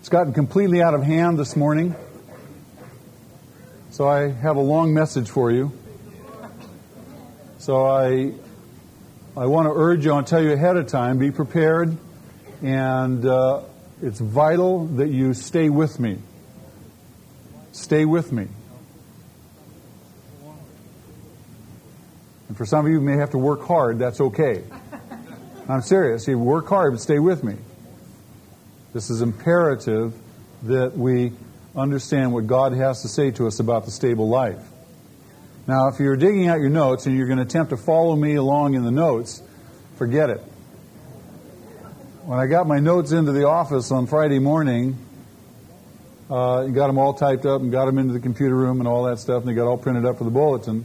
It's gotten completely out of hand this morning. So I have a long message for you. So I, I want to urge you, I want to tell you ahead of time, be prepared, and uh, it's vital that you stay with me. Stay with me. And for some of you, you may have to work hard. That's okay. I'm serious. You work hard, but stay with me. This is imperative that we understand what God has to say to us about the stable life. Now, if you're digging out your notes and you're going to attempt to follow me along in the notes, forget it. When I got my notes into the office on Friday morning, uh, got them all typed up and got them into the computer room and all that stuff, and they got all printed up for the bulletin.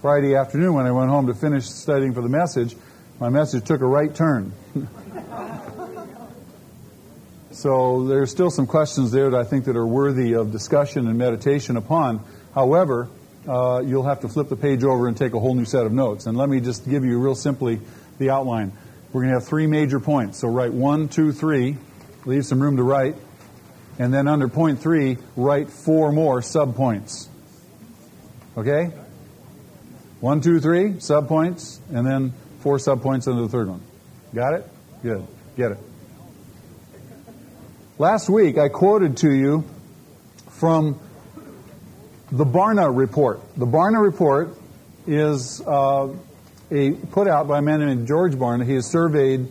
Friday afternoon, when I went home to finish studying for the message, my message took a right turn. So there's still some questions there that I think that are worthy of discussion and meditation upon. However, uh, you'll have to flip the page over and take a whole new set of notes. And let me just give you real simply the outline. We're going to have three major points. So write one, two, three, leave some room to write, and then under point three, write four more subpoints. Okay? One, two, three, subpoints, and then four subpoints under the third one. Got it? Good. Get it. Last week, I quoted to you from the Barna Report. The Barna Report is uh, a put out by a man named George Barna. He has surveyed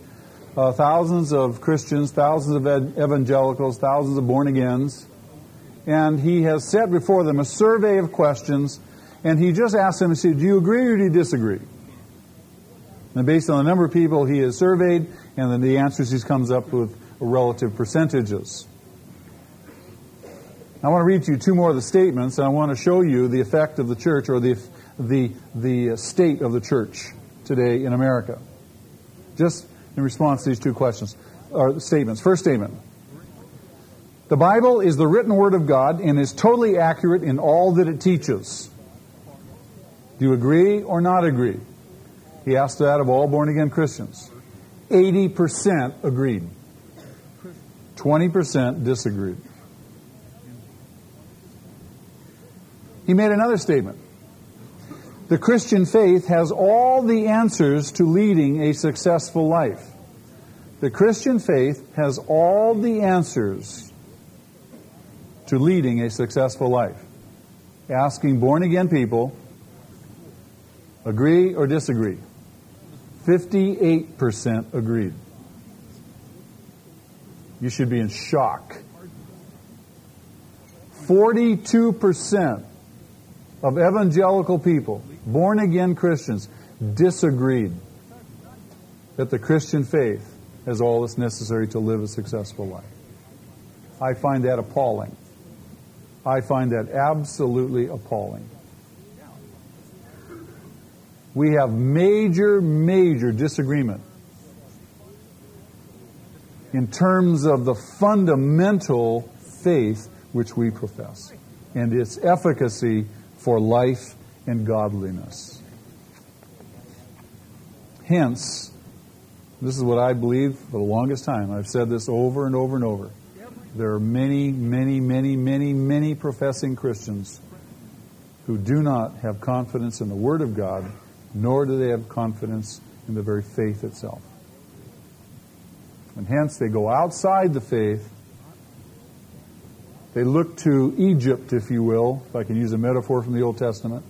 uh, thousands of Christians, thousands of ed- evangelicals, thousands of born agains, and he has set before them a survey of questions. And he just asked them, he said, "Do you agree or do you disagree?" And based on the number of people he has surveyed and then the answers he comes up with, relative percentages. I want to read to you two more of the statements, and I want to show you the effect of the church or the, the, the state of the church today in America. Just in response to these two questions, or statements. First statement. The Bible is the written word of God and is totally accurate in all that it teaches. Do you agree or not agree? He asked that of all born again Christians. 80% agreed. 20% disagreed. He made another statement. The Christian faith has all the answers to leading a successful life. The Christian faith has all the answers to leading a successful life. Asking born again people, agree or disagree? 58% agreed you should be in shock. 42% of evangelical people, born again Christians, disagreed that the Christian faith has all that's necessary to live a successful life. I find that appalling. I find that absolutely appalling. We have major, major disagreement in terms of the fundamental faith which we profess and its efficacy for life and godliness. Hence, this is what I believe for the longest time. I've said this over and over and over. There are many, many, many, many, many professing Christians who do not have confidence in the Word of God, nor do they have confidence in the very faith itself. And hence they go outside the faith. They look to Egypt, if you will, if I can use a metaphor from the Old Testament.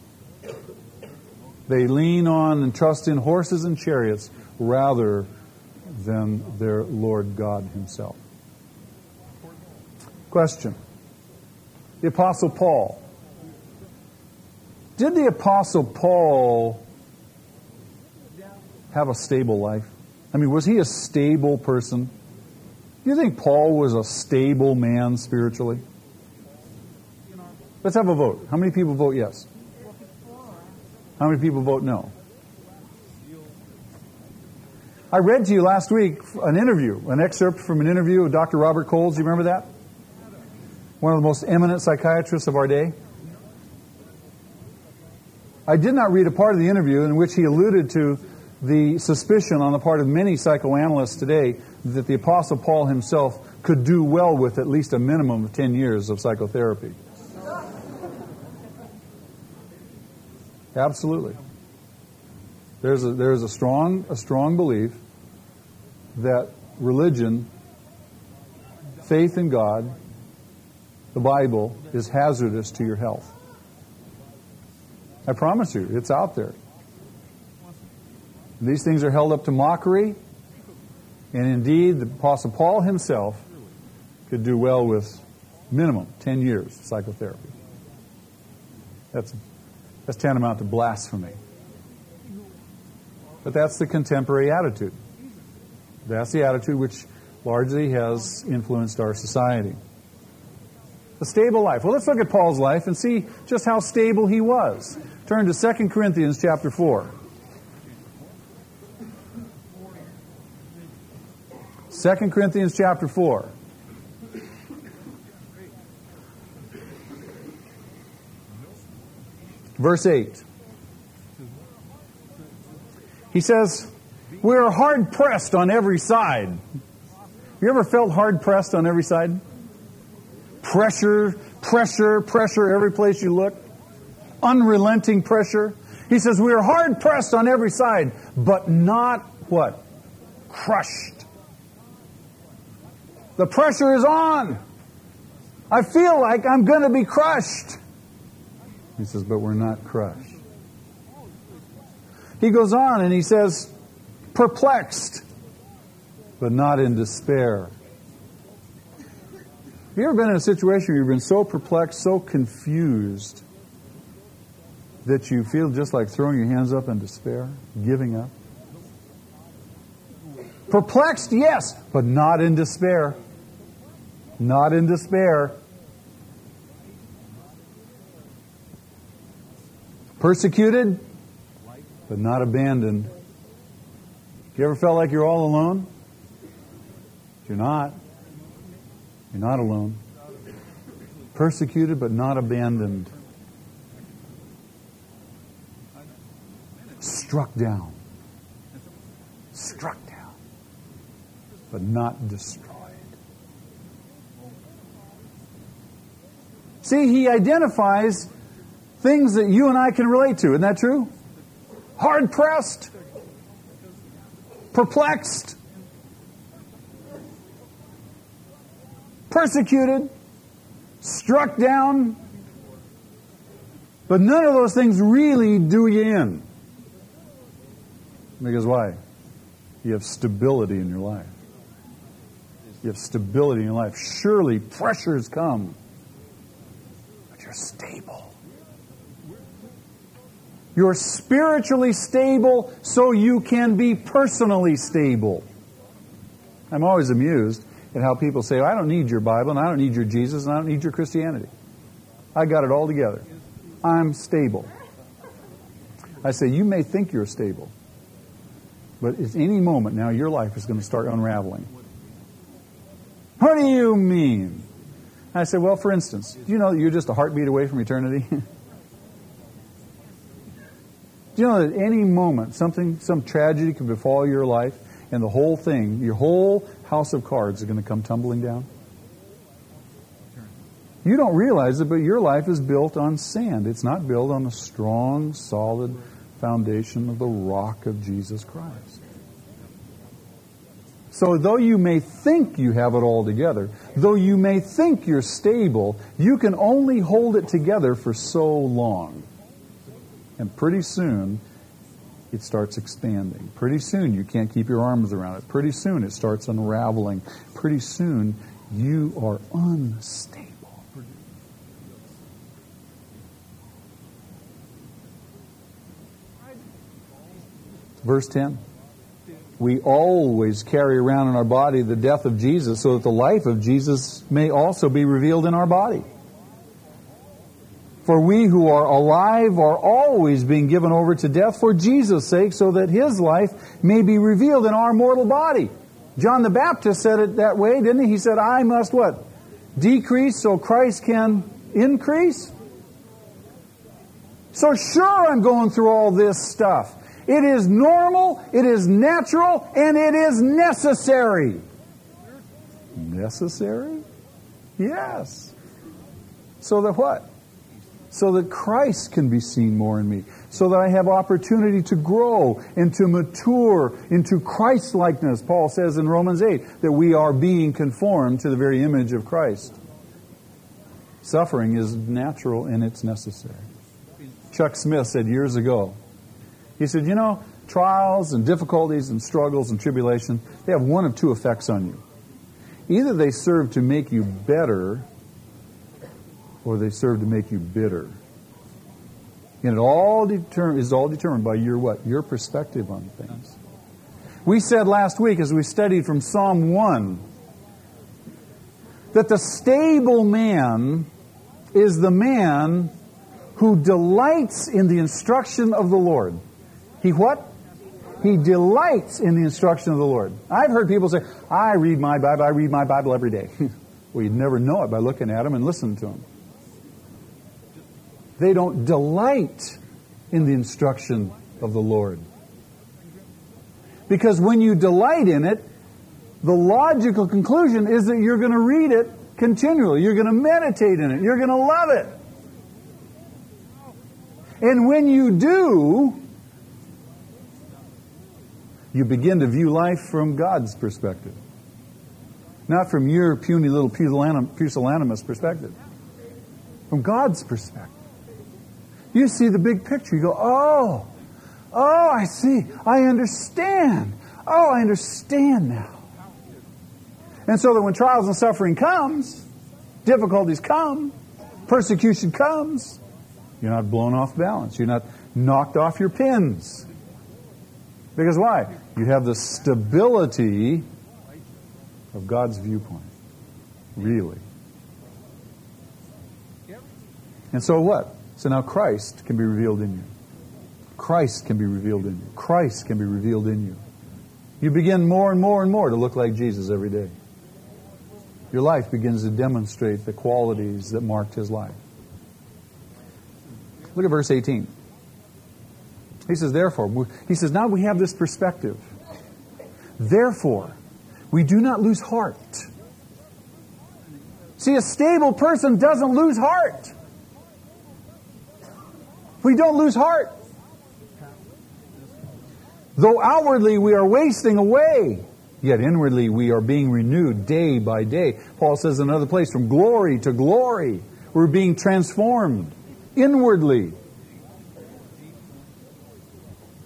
They lean on and trust in horses and chariots rather than their Lord God Himself. Question The Apostle Paul. Did the Apostle Paul have a stable life? I mean, was he a stable person? Do you think Paul was a stable man spiritually? Let's have a vote. How many people vote yes? How many people vote no? I read to you last week an interview, an excerpt from an interview with Dr. Robert Coles. You remember that? One of the most eminent psychiatrists of our day. I did not read a part of the interview in which he alluded to the suspicion on the part of many psychoanalysts today that the Apostle Paul himself could do well with at least a minimum of 10 years of psychotherapy. Absolutely. There's a, there's a strong a strong belief that religion, faith in God, the Bible is hazardous to your health. I promise you, it's out there. These things are held up to mockery, and indeed, the Apostle Paul himself could do well with minimum 10 years of psychotherapy. That's, that's tantamount to blasphemy. But that's the contemporary attitude. That's the attitude which largely has influenced our society. A stable life. Well, let's look at Paul's life and see just how stable he was. Turn to 2 Corinthians chapter 4. 2 Corinthians chapter 4. Verse 8. He says, We are hard pressed on every side. You ever felt hard pressed on every side? Pressure, pressure, pressure every place you look. Unrelenting pressure. He says, We are hard pressed on every side, but not what? Crushed. The pressure is on. I feel like I'm going to be crushed. He says, But we're not crushed. He goes on and he says, perplexed, but not in despair. Have you ever been in a situation where you've been so perplexed, so confused, that you feel just like throwing your hands up in despair, giving up? Perplexed, yes, but not in despair. Not in despair. Persecuted, but not abandoned. You ever felt like you're all alone? You're not. You're not alone. Persecuted, but not abandoned. Struck down. Struck down, but not destroyed. See, he identifies things that you and I can relate to. Isn't that true? hard pressed, perplexed, persecuted, struck down. But none of those things really do you in. Because why? You have stability in your life. You have stability in your life. Surely pressures come, you're stable. You're spiritually stable so you can be personally stable. I'm always amused at how people say, I don't need your Bible, and I don't need your Jesus, and I don't need your Christianity. I got it all together. I'm stable. I say, you may think you're stable, but at any moment now, your life is going to start unraveling. What do you mean? I said, well, for instance, do you know that you're just a heartbeat away from eternity? Do you know that any moment something, some tragedy could befall your life and the whole thing, your whole house of cards is going to come tumbling down? You don't realize it, but your life is built on sand. It's not built on the strong, solid foundation of the rock of Jesus Christ. So, though you may think you have it all together, though you may think you're stable, you can only hold it together for so long. And pretty soon, it starts expanding. Pretty soon, you can't keep your arms around it. Pretty soon, it starts unraveling. Pretty soon, you are unstable. Verse 10. We always carry around in our body the death of Jesus so that the life of Jesus may also be revealed in our body. For we who are alive are always being given over to death for Jesus' sake, so that his life may be revealed in our mortal body. John the Baptist said it that way, didn't he? He said, I must what? Decrease so Christ can increase? So sure I'm going through all this stuff. It is normal, it is natural, and it is necessary. necessary? Yes. So that what? So that Christ can be seen more in me. So that I have opportunity to grow and to mature into Christ likeness. Paul says in Romans 8 that we are being conformed to the very image of Christ. Suffering is natural and it's necessary. Chuck Smith said years ago, he said, You know, trials and difficulties and struggles and tribulation, they have one of two effects on you. Either they serve to make you better or they serve to make you bitter. And it all deter- is all determined by your what? Your perspective on things. We said last week as we studied from Psalm 1 that the stable man is the man who delights in the instruction of the Lord. He what? He delights in the instruction of the Lord. I've heard people say, I read my Bible, I read my Bible every day. well, you'd never know it by looking at them and listening to them. They don't delight in the instruction of the Lord. Because when you delight in it, the logical conclusion is that you're going to read it continually. You're going to meditate in it. You're going to love it. And when you do, you begin to view life from God's perspective, not from your puny little pusillanimous perspective. From God's perspective. You see the big picture. You go, oh, oh, I see. I understand. Oh, I understand now. And so that when trials and suffering comes, difficulties come, persecution comes, you're not blown off balance. You're not knocked off your pins. Because why? You have the stability of God's viewpoint. Really. And so what? So now Christ can be revealed in you. Christ can be revealed in you. Christ can be revealed in you. You begin more and more and more to look like Jesus every day. Your life begins to demonstrate the qualities that marked his life. Look at verse 18. He says, therefore, he says, now we have this perspective. Therefore, we do not lose heart. See, a stable person doesn't lose heart. We don't lose heart. Though outwardly we are wasting away, yet inwardly we are being renewed day by day. Paul says in another place, from glory to glory, we're being transformed inwardly.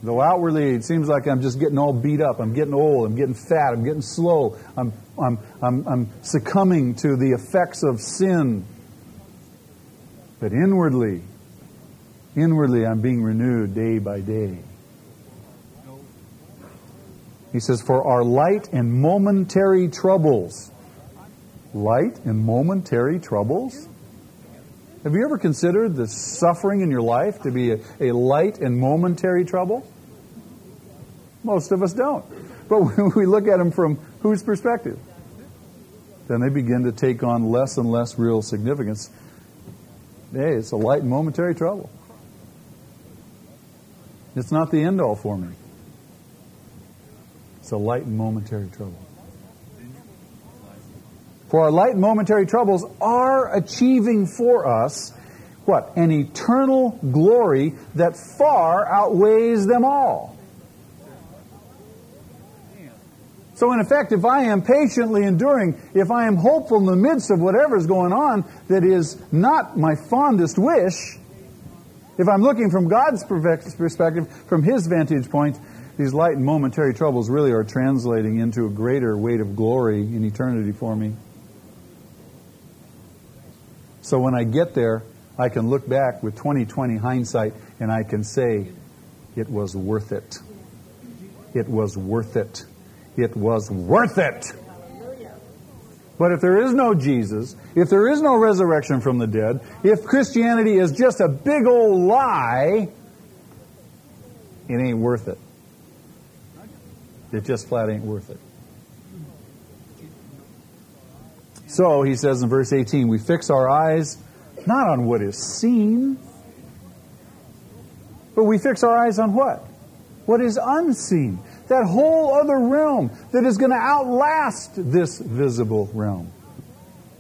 Though outwardly it seems like I'm just getting all beat up, I'm getting old, I'm getting fat, I'm getting slow, I'm, I'm, I'm, I'm succumbing to the effects of sin. But inwardly, inwardly I'm being renewed day by day. He says, For our light and momentary troubles. Light and momentary troubles? Have you ever considered the suffering in your life to be a, a light and momentary trouble? Most of us don't. But when we look at them from whose perspective? Then they begin to take on less and less real significance. Hey, it's a light and momentary trouble. It's not the end all for me. It's a light and momentary trouble. For our light and momentary troubles are achieving for us what? An eternal glory that far outweighs them all. So, in effect, if I am patiently enduring, if I am hopeful in the midst of whatever is going on that is not my fondest wish, if I'm looking from God's perspective, from His vantage point, these light and momentary troubles really are translating into a greater weight of glory in eternity for me. So when I get there, I can look back with 2020 hindsight and I can say, it was worth it. It was worth it it was worth it. But if there is no Jesus, if there is no resurrection from the dead, if Christianity is just a big old lie, it ain't worth it. It just flat ain't worth it. So, he says in verse 18, we fix our eyes not on what is seen, but we fix our eyes on what? What is unseen. That whole other realm that is going to outlast this visible realm.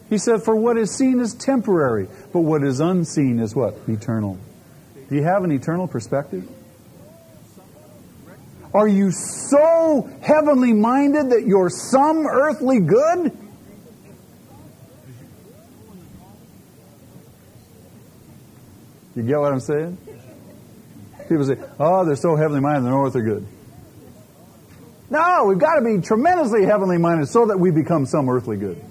He said, For what is seen is temporary, but what is unseen is what? Eternal. Do you have an eternal perspective? Are you so heavenly minded that you're some earthly good? You get what I'm saying? People say, oh, they're so heavenly minded, they know what they're good. No, we've got to be tremendously heavenly minded so that we become some earthly good.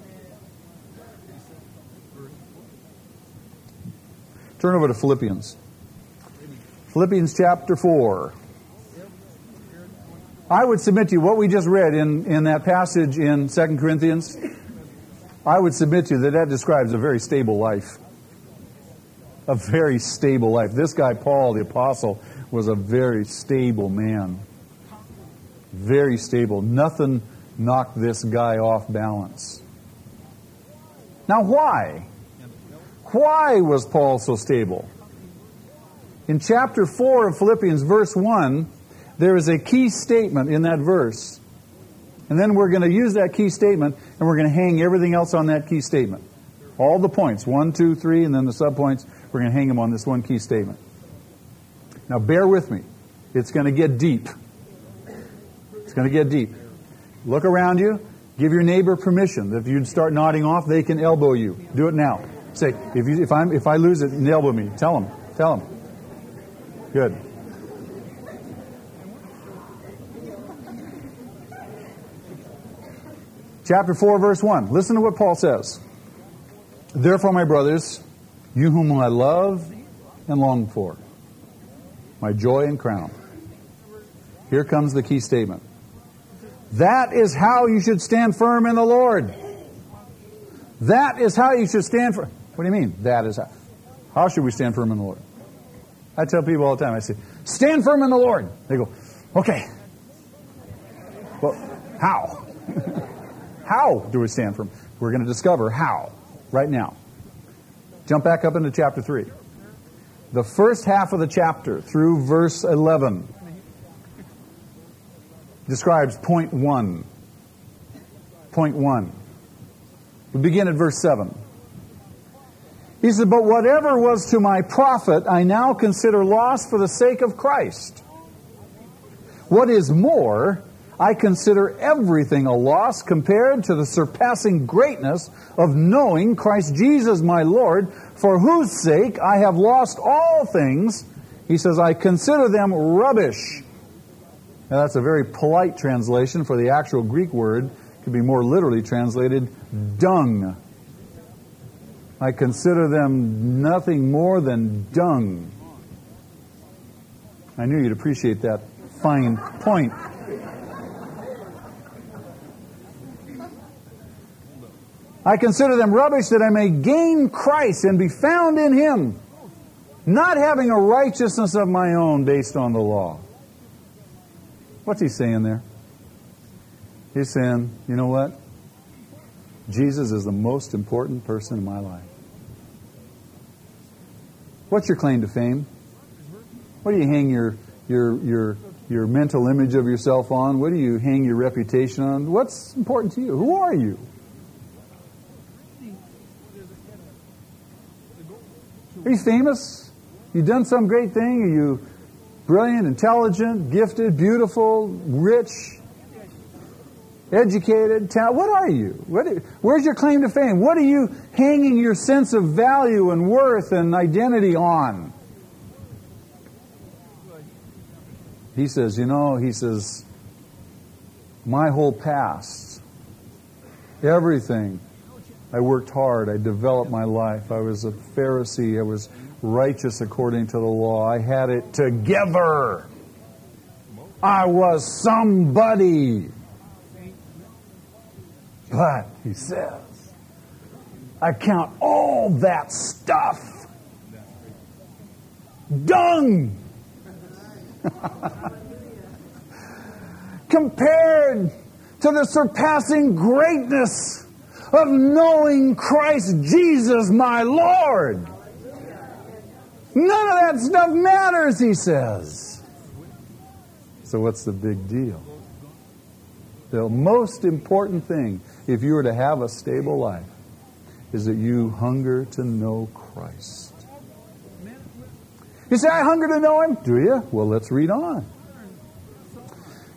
Turn over to Philippians. Philippians chapter 4. I would submit to you what we just read in, in that passage in 2 Corinthians. I would submit to you that that describes a very stable life. A very stable life. This guy, Paul, the apostle, was a very stable man. Very stable. Nothing knocked this guy off balance. Now, why? Why was Paul so stable? In chapter 4 of Philippians, verse 1, there is a key statement in that verse. And then we're going to use that key statement and we're going to hang everything else on that key statement. All the points, one, two, three, and then the subpoints, we're going to hang them on this one key statement. Now, bear with me. It's going to get deep. Going to get deep. Look around you. Give your neighbor permission if you start nodding off, they can elbow you. Do it now. Say, if, you, if, I'm, if I lose it, elbow me. Tell them. Tell them. Good. Chapter 4, verse 1. Listen to what Paul says. Therefore, my brothers, you whom I love and long for, my joy and crown. Here comes the key statement. That is how you should stand firm in the Lord. That is how you should stand for. What do you mean? That is how. How should we stand firm in the Lord? I tell people all the time, I say, stand firm in the Lord. They go, okay. Well, how? How do we stand firm? We're going to discover how right now. Jump back up into chapter 3. The first half of the chapter through verse 11 describes point 1. Point 1. We begin at verse 7. He said, But whatever was to my profit, I now consider loss for the sake of Christ. What is more, I consider everything a loss compared to the surpassing greatness of knowing Christ Jesus my Lord, for whose sake I have lost all things. He says, I consider them rubbish. Now, that's a very polite translation for the actual Greek word. Could be more literally translated dung. I consider them nothing more than dung. I knew you'd appreciate that fine point. I consider them rubbish that I may gain Christ and be found in Him, not having a righteousness of my own based on the law. What's he saying there? He's saying, you know what? Jesus is the most important person in my life. What's your claim to fame? What do you hang your, your, your, your mental image of yourself on? What do you hang your reputation on? What's important to you? Who are you? Are you famous? You done some great thing? Are you brilliant, intelligent, gifted, beautiful, rich, educated, talent? What are you? What are, where's your claim to fame? What are you hanging your sense of value and worth and identity on? He says, you know, he says, my whole past, everything I worked hard. I developed my life. I was a Pharisee. I was righteous according to the law. I had it together. I was somebody. But, he says, I count all that stuff dung compared to the surpassing greatness of knowing Christ Jesus my Lord. None of that stuff matters, he says. So, what's the big deal? The most important thing, if you were to have a stable life, is that you hunger to know Christ. You say, I hunger to know Him? Do you? Well, let's read on.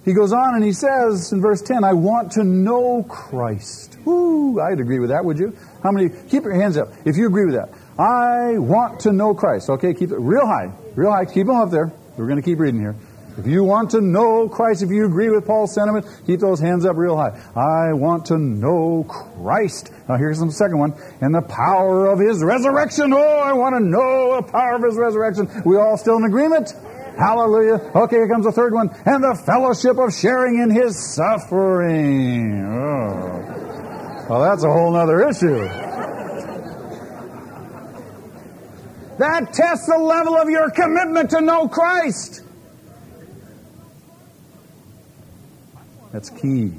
He goes on and he says in verse 10, I want to know Christ. Woo, I'd agree with that, would you? How many? Keep your hands up if you agree with that. I want to know Christ. Okay, keep it real high. Real high. Keep them up there. We're going to keep reading here. If you want to know Christ, if you agree with Paul's sentiment, keep those hands up real high. I want to know Christ. Now here's the second one. And the power of his resurrection. Oh, I want to know the power of his resurrection. We all still in agreement? Hallelujah. Okay, here comes the third one. And the fellowship of sharing in his suffering. Oh. Well, that's a whole other issue. That tests the level of your commitment to know Christ. That's key.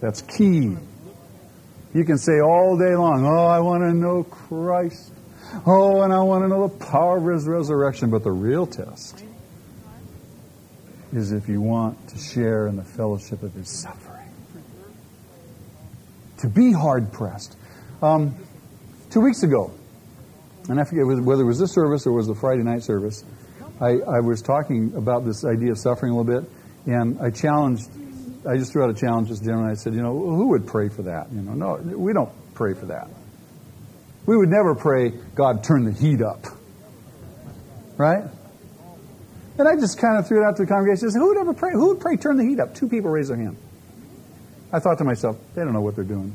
That's key. You can say all day long, Oh, I want to know Christ. Oh, and I want to know the power of His resurrection. But the real test is if you want to share in the fellowship of His suffering. To be hard pressed. Um, two weeks ago, and I forget whether it was this service or was the Friday night service, I, I was talking about this idea of suffering a little bit, and I challenged I just threw out a challenge Jim, and I said, you know, who would pray for that? You know, no, we don't pray for that. We would never pray, God, turn the heat up. Right? And I just kind of threw it out to the congregation. I said, who would ever pray? Who would pray, turn the heat up? Two people raised their hand. I thought to myself, they don't know what they're doing.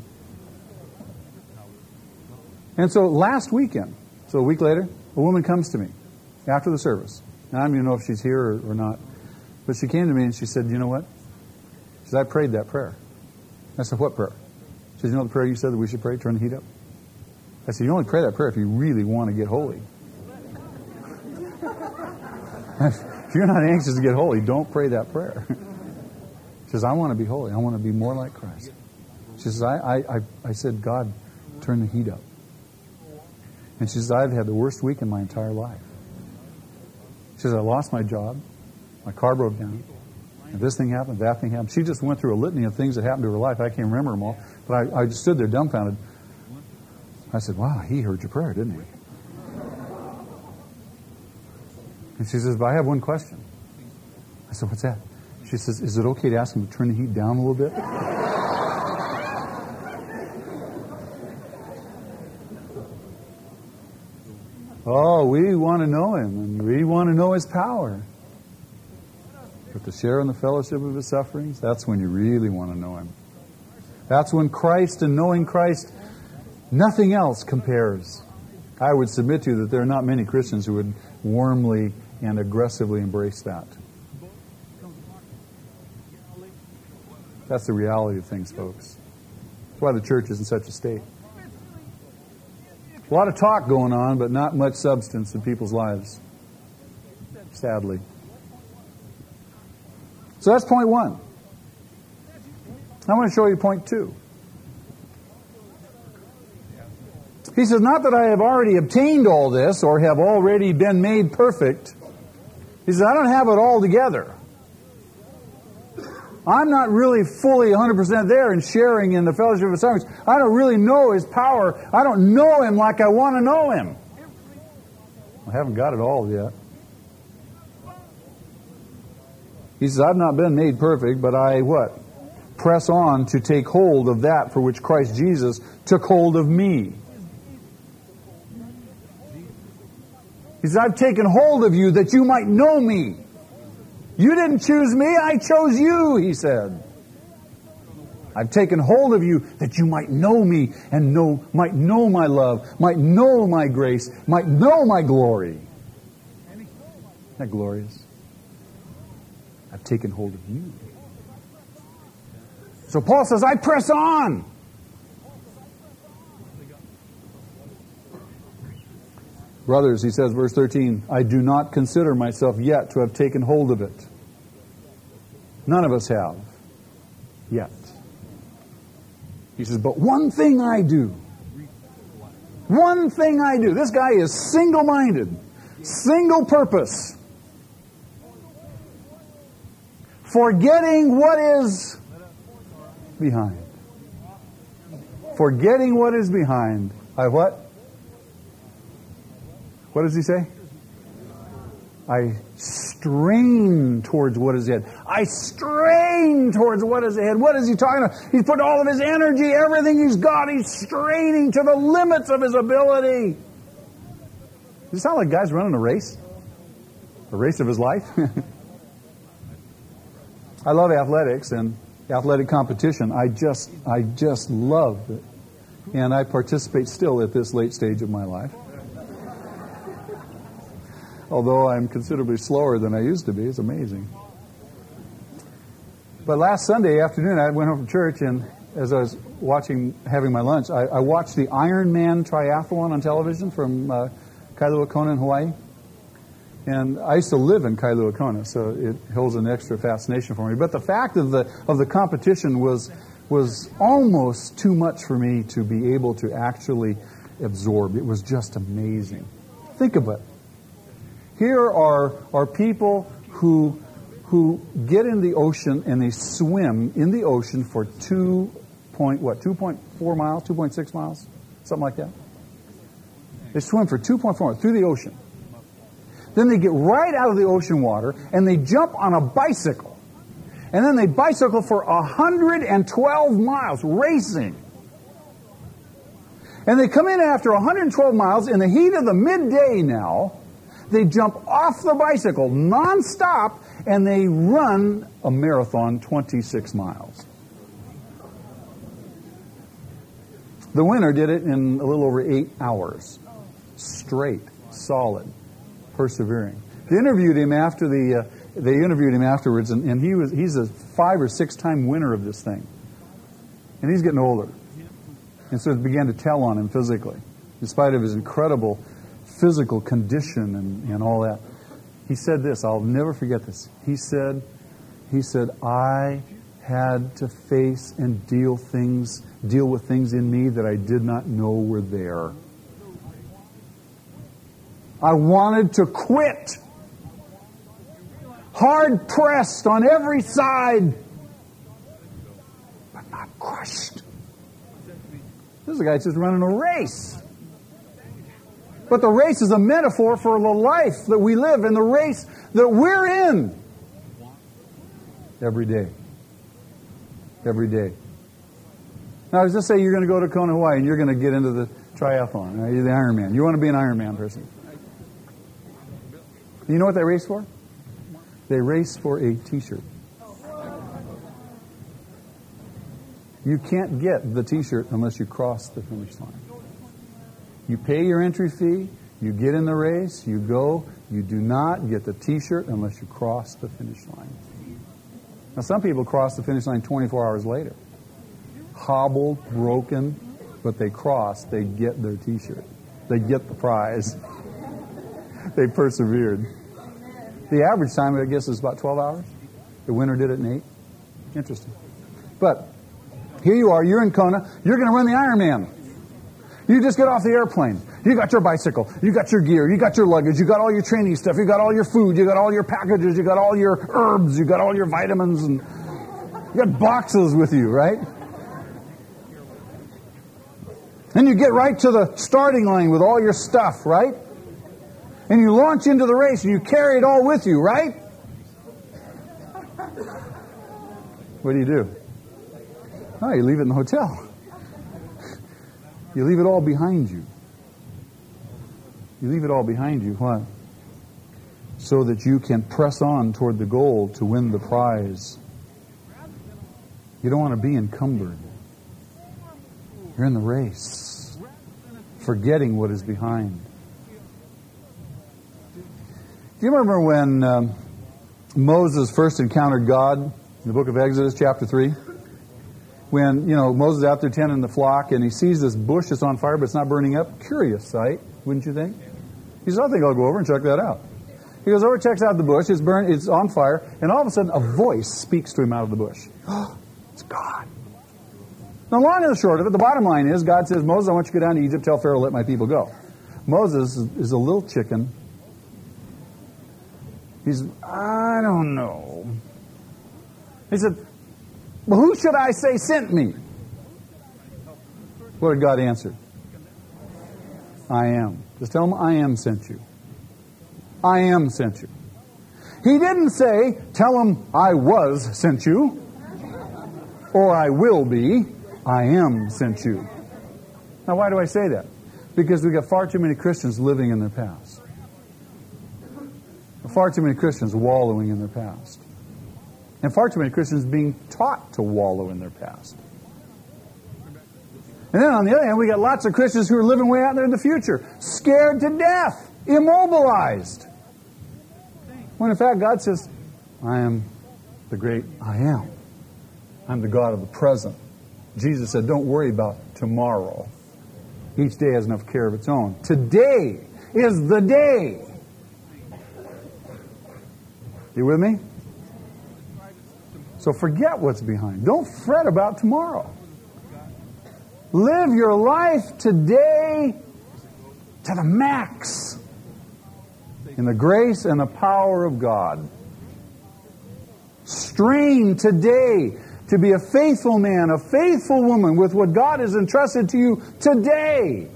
And so last weekend, so a week later, a woman comes to me after the service. And I don't even know if she's here or, or not. But she came to me and she said, you know what? She said, I prayed that prayer. I said, what prayer? She said, you know the prayer you said that we should pray, turn the heat up? I said, you only pray that prayer if you really want to get holy. if you're not anxious to get holy, don't pray that prayer. She says, I want to be holy. I want to be more like Christ. She says, I, I, I, I said, God, turn the heat up. And she says, I've had the worst week in my entire life. She says, I lost my job. My car broke down. And this thing happened, that thing happened. She just went through a litany of things that happened to her life. I can't remember them all. But I, I just stood there dumbfounded. I said, Wow, he heard your prayer, didn't he? And she says, But I have one question. I said, What's that? She says, Is it okay to ask him to turn the heat down a little bit? Oh, we want to know him, and we want to know his power. But to share in the fellowship of his sufferings, that's when you really want to know him. That's when Christ and knowing Christ, nothing else compares. I would submit to you that there are not many Christians who would warmly and aggressively embrace that. That's the reality of things, folks. That's why the church is in such a state. A lot of talk going on, but not much substance in people's lives. Sadly. So that's point one. I want to show you point two. He says, Not that I have already obtained all this or have already been made perfect. He says, I don't have it all together. I'm not really fully 100% there in sharing in the fellowship of saints. I don't really know His power. I don't know Him like I want to know Him. I haven't got it all yet. He says, I've not been made perfect, but I what? Press on to take hold of that for which Christ Jesus took hold of me. He says, I've taken hold of you that you might know me. You didn't choose me, I chose you, he said. I've taken hold of you that you might know me and know, might know my love, might know my grace, might know my glory. Isn't that glorious? I've taken hold of you. So Paul says, I press on. Brothers, he says, verse 13, I do not consider myself yet to have taken hold of it. None of us have yet. He says, but one thing I do. One thing I do. This guy is single minded, single purpose. forgetting what is behind. Forgetting what is behind. I what? What does he say? I strain towards what is ahead. I strain towards what is ahead. What is he talking about? He's put all of his energy, everything he's got, he's straining to the limits of his ability. Does it sound like guys running a race? A race of his life? I love athletics and athletic competition. I just, I just love it. And I participate still at this late stage of my life. Although I'm considerably slower than I used to be. It's amazing. But last Sunday afternoon, I went home from church, and as I was watching, having my lunch, I, I watched the Ironman triathlon on television from uh, Kailua Kona in Hawaii. And I used to live in Kailua Kona, so it holds an extra fascination for me. But the fact of the of the competition was was almost too much for me to be able to actually absorb. It was just amazing. Think of it. Here are are people who who get in the ocean and they swim in the ocean for two point what two point four miles, two point six miles, something like that. They swim for two point four miles through the ocean then they get right out of the ocean water and they jump on a bicycle. And then they bicycle for 112 miles racing. And they come in after 112 miles in the heat of the midday now. They jump off the bicycle nonstop and they run a marathon 26 miles. The winner did it in a little over eight hours. Straight, solid persevering. They interviewed him after the. Uh, they interviewed him afterwards, and, and he was he's a five or six time winner of this thing, and he's getting older, and so it began to tell on him physically, in spite of his incredible physical condition and, and all that. He said this. I'll never forget this. He said, he said, I had to face and deal things, deal with things in me that I did not know were there. I wanted to quit. Hard pressed on every side, but not crushed. This is a guy just running a race. But the race is a metaphor for the life that we live and the race that we're in every day. Every day. Now, let's just say you're going to go to Kona, Hawaii, and you're going to get into the triathlon. You're the Ironman. You want to be an Ironman person. You know what they race for? They race for a t shirt. You can't get the t shirt unless you cross the finish line. You pay your entry fee, you get in the race, you go, you do not get the t shirt unless you cross the finish line. Now, some people cross the finish line 24 hours later. Hobbled, broken, but they cross, they get their t shirt. They get the prize. they persevered. The average time, I guess, is about 12 hours. The winner did it in eight. Interesting. But here you are, you're in Kona, you're going to run the Ironman. You just get off the airplane. You got your bicycle, you got your gear, you got your luggage, you got all your training stuff, you got all your food, you got all your packages, you got all your herbs, you got all your vitamins, and you got boxes with you, right? And you get right to the starting line with all your stuff, right? and you launch into the race and you carry it all with you, right? What do you do? Oh, you leave it in the hotel. You leave it all behind you. You leave it all behind you. Why? So that you can press on toward the goal to win the prize. You don't want to be encumbered. You're in the race, forgetting what is behind. Do you remember when um, Moses first encountered God in the book of Exodus, chapter 3? When, you know, Moses out there tending the flock and he sees this bush that's on fire but it's not burning up. Curious sight, wouldn't you think? He says, I think I'll go over and check that out. He goes over, checks out the bush, it's burned, it's on fire, and all of a sudden a voice speaks to him out of the bush. It's God. Now, long and short of it, the bottom line is God says, Moses, I want you to go down to Egypt, tell Pharaoh, let my people go. Moses is a little chicken He's, I don't know. He said, But who should I say sent me? Did God answer? I am. Just tell him, I am sent you. I am sent you. He didn't say, tell him I was sent you, or I will be. I am sent you. Now, why do I say that? Because we've got far too many Christians living in their past. Far too many Christians wallowing in their past. And far too many Christians being taught to wallow in their past. And then on the other hand, we got lots of Christians who are living way out there in the future, scared to death, immobilized. When in fact, God says, I am the great I am. I'm the God of the present. Jesus said, Don't worry about tomorrow. Each day has enough care of its own. Today is the day. You with me? So forget what's behind. Don't fret about tomorrow. Live your life today to the max in the grace and the power of God. Strain today to be a faithful man, a faithful woman with what God has entrusted to you today.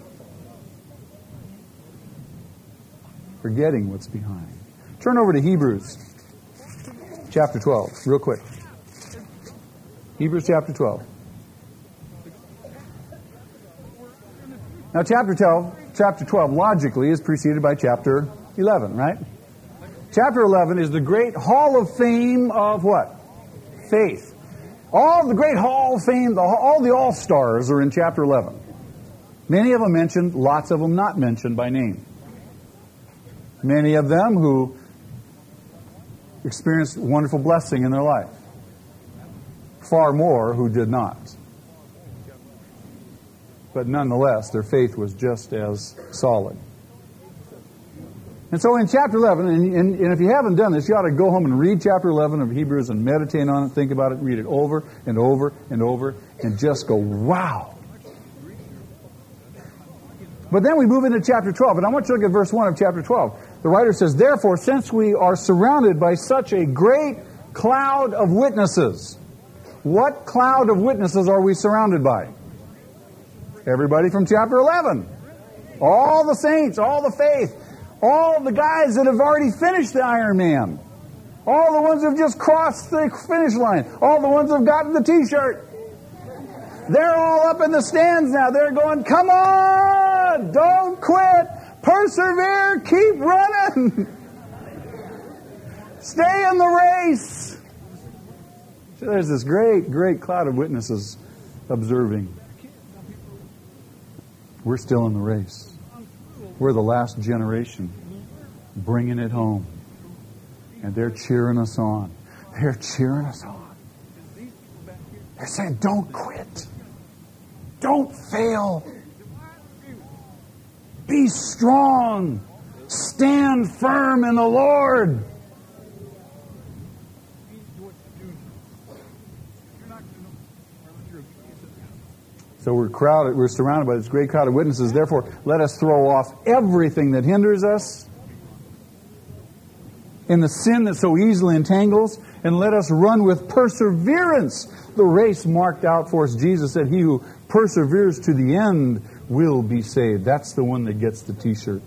Forgetting what's behind. Turn over to Hebrews chapter 12, real quick. Hebrews chapter 12. Now, chapter 12, chapter 12 logically is preceded by chapter 11, right? Chapter 11 is the great hall of fame of what? Faith. All the great hall of fame, all the all stars are in chapter 11. Many of them mentioned, lots of them not mentioned by name. Many of them who experienced wonderful blessing in their life. Far more who did not. But nonetheless, their faith was just as solid. And so in chapter 11, and, and, and, if you haven't done this, you ought to go home and read chapter 11 of Hebrews and meditate on it, think about it, read it over and over and over, and just go, wow. But then we move into chapter 12, and I want you to look at verse 1 of chapter 12. The writer says, Therefore, since we are surrounded by such a great cloud of witnesses, what cloud of witnesses are we surrounded by? Everybody from chapter 11. All the saints, all the faith, all the guys that have already finished the Ironman. All the ones who have just crossed the finish line. All the ones who have gotten the t shirt. They're all up in the stands now. They're going, come on! Don't quit! Persevere! Keep running! Stay in the race! So there's this great, great cloud of witnesses observing. We're still in the race. We're the last generation bringing it home. And they're cheering us on. They're cheering us on. They're saying, don't quit. Don't fail. Be strong. Stand firm in the Lord. So we're crowded, we're surrounded by this great crowd of witnesses. Therefore, let us throw off everything that hinders us in the sin that so easily entangles, and let us run with perseverance the race marked out for us. Jesus said, He who perseveres to the end will be saved. That's the one that gets the t shirt.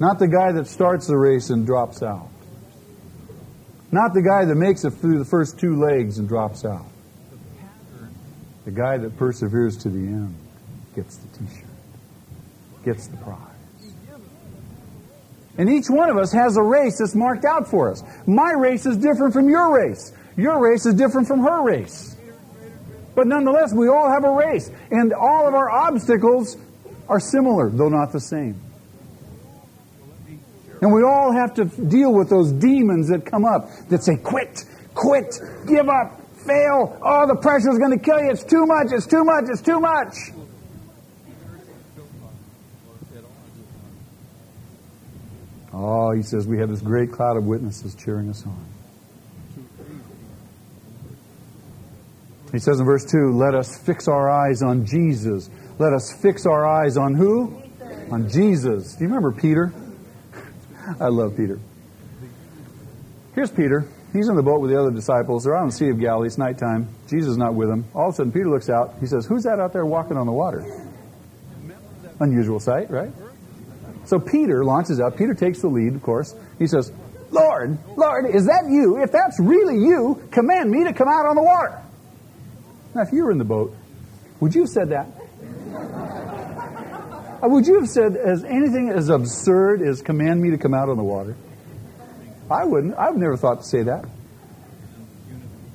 Not the guy that starts the race and drops out. Not the guy that makes it through the first two legs and drops out. The guy that perseveres to the end gets the t shirt, gets the prize. And each one of us has a race that's marked out for us. My race is different from your race. Your race is different from her race. But nonetheless, we all have a race. And all of our obstacles are similar, though not the same. And we all have to deal with those demons that come up that say, quit, quit, give up, fail. Oh, the pressure is going to kill you. It's too much. It's too much. It's too much. Oh, he says we have this great cloud of witnesses cheering us on. He says in verse 2, let us fix our eyes on Jesus. Let us fix our eyes on who? On Jesus. Do you remember Peter? I love Peter. Here's Peter. He's in the boat with the other disciples. They're out on the Sea of Galilee. It's nighttime. Jesus is not with them. All of a sudden, Peter looks out. He says, Who's that out there walking on the water? Unusual sight, right? So Peter launches out. Peter takes the lead, of course. He says, Lord, Lord, is that you? If that's really you, command me to come out on the water. Now, if you were in the boat, would you have said that? Would you have said as anything as absurd as command me to come out on the water? I wouldn't. I've never thought to say that.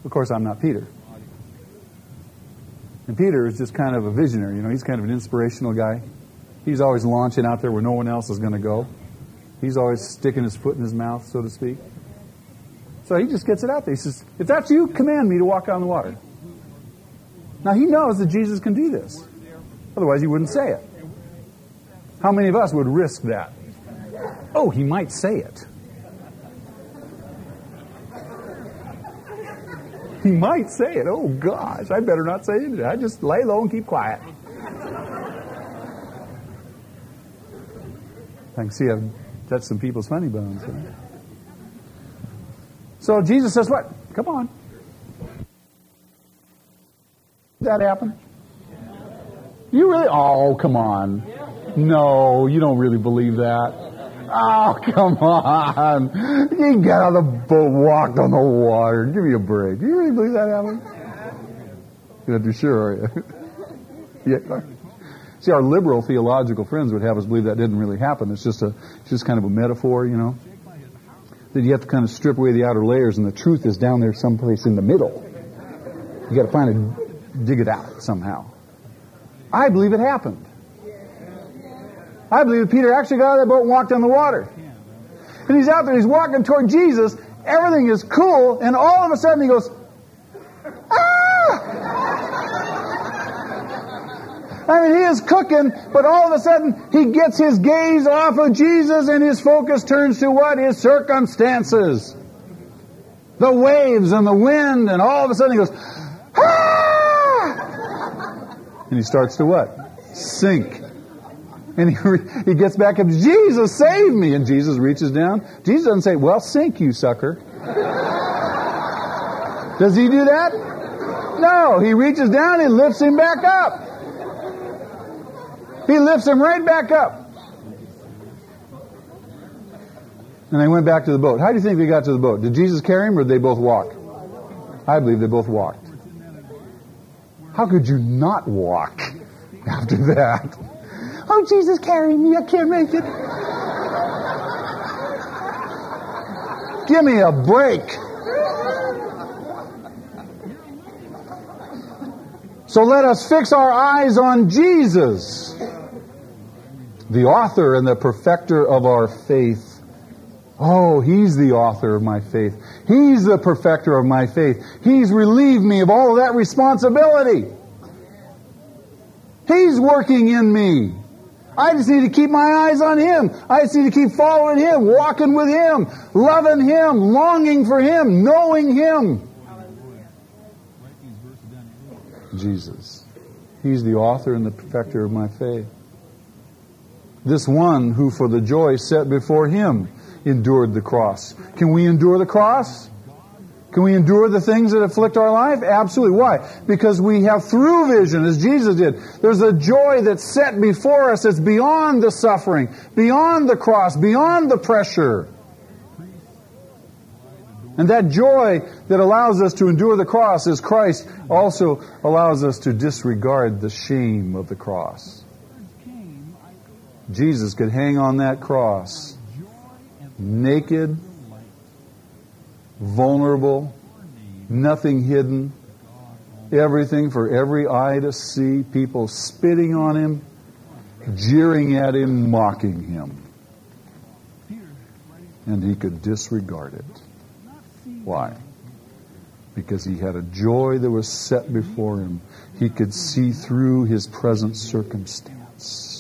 Of course, I'm not Peter. And Peter is just kind of a visionary. You know, he's kind of an inspirational guy. He's always launching out there where no one else is going to go. He's always sticking his foot in his mouth, so to speak. So he just gets it out there. He says, If that's you, command me to walk on the water. Now he knows that Jesus can do this. Otherwise, he wouldn't say it. How many of us would risk that? Oh, he might say it. He might say it. Oh, gosh, I better not say it. I just lay low and keep quiet. I can see I've touched some people's funny bones. So Jesus says, What? Come on. Did that happen? You really? Oh, come on. No, you don't really believe that. Oh, come on. You got on the boat, walked on the water. Give me a break. Do you really believe that happened? You're not too sure, are you? yeah. See, our liberal theological friends would have us believe that didn't really happen. It's just a, just kind of a metaphor, you know. That you have to kind of strip away the outer layers, and the truth is down there someplace in the middle. You got to find it, dig it out somehow. I believe it happened. I believe that Peter actually got out of that boat and walked on the water. And he's out there, he's walking toward Jesus. Everything is cool, and all of a sudden he goes, Ah! I mean, he is cooking, but all of a sudden he gets his gaze off of Jesus and his focus turns to what? His circumstances. The waves and the wind, and all of a sudden he goes, Ah! And he starts to what? Sink. And he, he gets back up, Jesus, save me. And Jesus reaches down. Jesus doesn't say, Well, sink, you sucker. Does he do that? No. He reaches down and lifts him back up. He lifts him right back up. And they went back to the boat. How do you think they got to the boat? Did Jesus carry him or did they both walk? I believe they both walked. How could you not walk after that? Oh, Jesus, carry me. I can't make it. Give me a break. So let us fix our eyes on Jesus, the author and the perfecter of our faith. Oh, He's the author of my faith. He's the perfecter of my faith. He's relieved me of all of that responsibility. He's working in me. I just need to keep my eyes on Him. I just need to keep following Him, walking with Him, loving Him, longing for Him, knowing Him. Jesus. He's the author and the perfecter of my faith. This one who, for the joy set before Him, endured the cross. Can we endure the cross? Can we endure the things that afflict our life? Absolutely. Why? Because we have through vision, as Jesus did. There's a joy that's set before us that's beyond the suffering, beyond the cross, beyond the pressure. And that joy that allows us to endure the cross is Christ also allows us to disregard the shame of the cross. Jesus could hang on that cross naked, vulnerable, nothing hidden, everything for every eye to see, people spitting on him, jeering at him, mocking him. And he could disregard it. Why? Because he had a joy that was set before him. He could see through his present circumstance.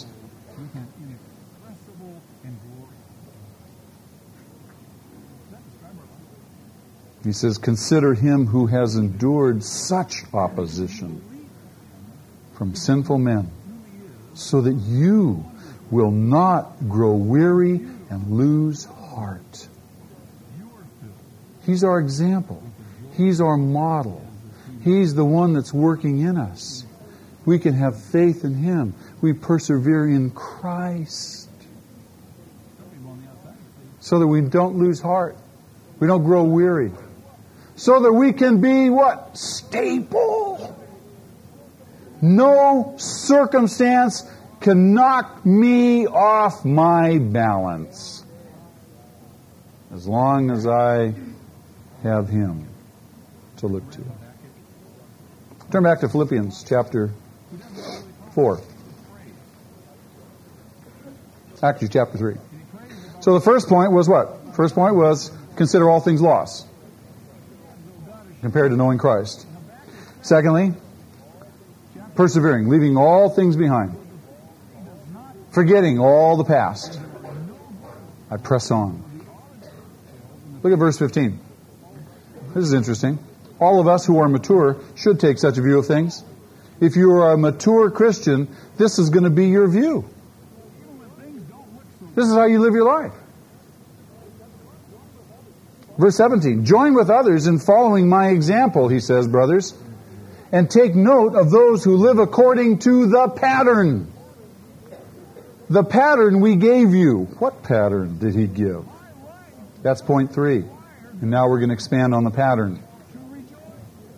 He says, Consider him who has endured such opposition from sinful men, so that you will not grow weary and lose heart. He's our example. He's our model. He's the one that's working in us. We can have faith in Him. We persevere in Christ. So that we don't lose heart. We don't grow weary. So that we can be what? Stable. No circumstance can knock me off my balance. As long as I have Him to look to. Turn back to Philippians chapter 4. Actually, chapter 3. So the first point was what? First point was consider all things lost compared to knowing Christ. Secondly, persevering, leaving all things behind, forgetting all the past. I press on. Look at verse 15. This is interesting. All of us who are mature should take such a view of things. If you are a mature Christian, this is going to be your view. This is how you live your life. Verse 17 Join with others in following my example, he says, brothers, and take note of those who live according to the pattern. The pattern we gave you. What pattern did he give? That's point three. And now we're going to expand on the pattern.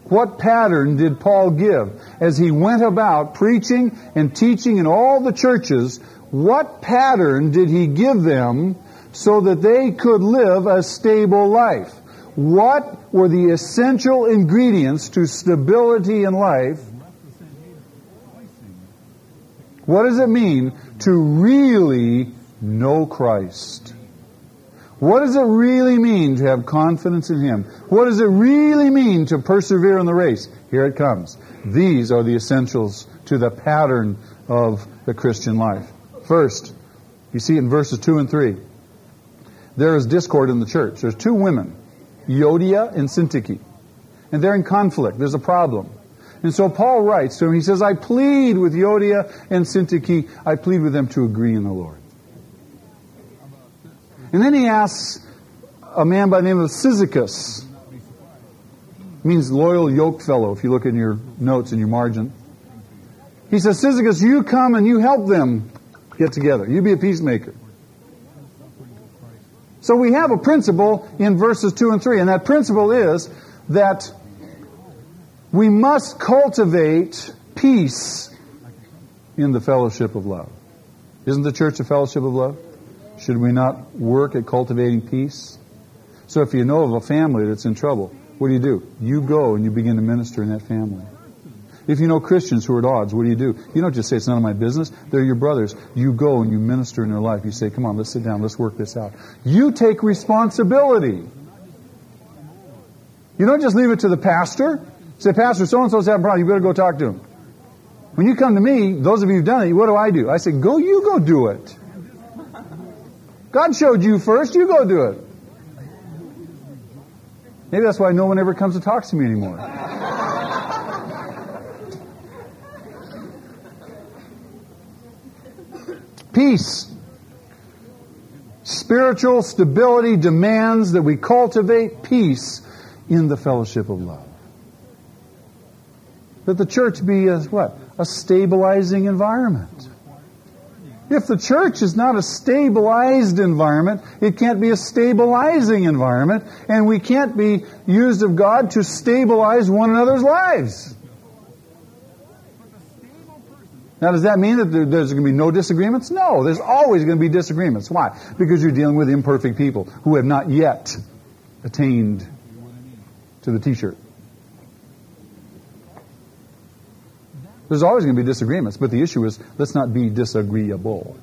What pattern did Paul give as he went about preaching and teaching in all the churches? What pattern did he give them so that they could live a stable life? What were the essential ingredients to stability in life? What does it mean to really know Christ? What does it really mean to have confidence in Him? What does it really mean to persevere in the race? Here it comes. These are the essentials to the pattern of the Christian life. First, you see in verses 2 and 3, there is discord in the church. There's two women, Euodia and Syntyche, and they're in conflict. There's a problem. And so Paul writes to him, he says, I plead with Euodia and Syntyche, I plead with them to agree in the Lord. And then he asks a man by the name of Syzygus. Means loyal yoke fellow, if you look in your notes in your margin. He says, Syzygus, you come and you help them get together. You be a peacemaker. So we have a principle in verses 2 and 3, and that principle is that we must cultivate peace in the fellowship of love. Isn't the church a fellowship of love? Should we not work at cultivating peace? So if you know of a family that's in trouble, what do you do? You go and you begin to minister in that family. If you know Christians who are at odds, what do you do? You don't just say, it's none of my business. They're your brothers. You go and you minister in their life. You say, come on, let's sit down. Let's work this out. You take responsibility. You don't just leave it to the pastor. Say, Pastor, so-and-so's having a problem. You better go talk to him. When you come to me, those of you who've done it, what do I do? I say, go, you go do it. God showed you first, you go do it. Maybe that's why no one ever comes to talk to me anymore. Peace. Spiritual stability demands that we cultivate peace in the fellowship of love. That the church be a what? A stabilizing environment. If the church is not a stabilized environment, it can't be a stabilizing environment, and we can't be used of God to stabilize one another's lives. Now, does that mean that there's going to be no disagreements? No, there's always going to be disagreements. Why? Because you're dealing with imperfect people who have not yet attained to the t-shirt. There's always going to be disagreements, but the issue is let's not be disagreeable.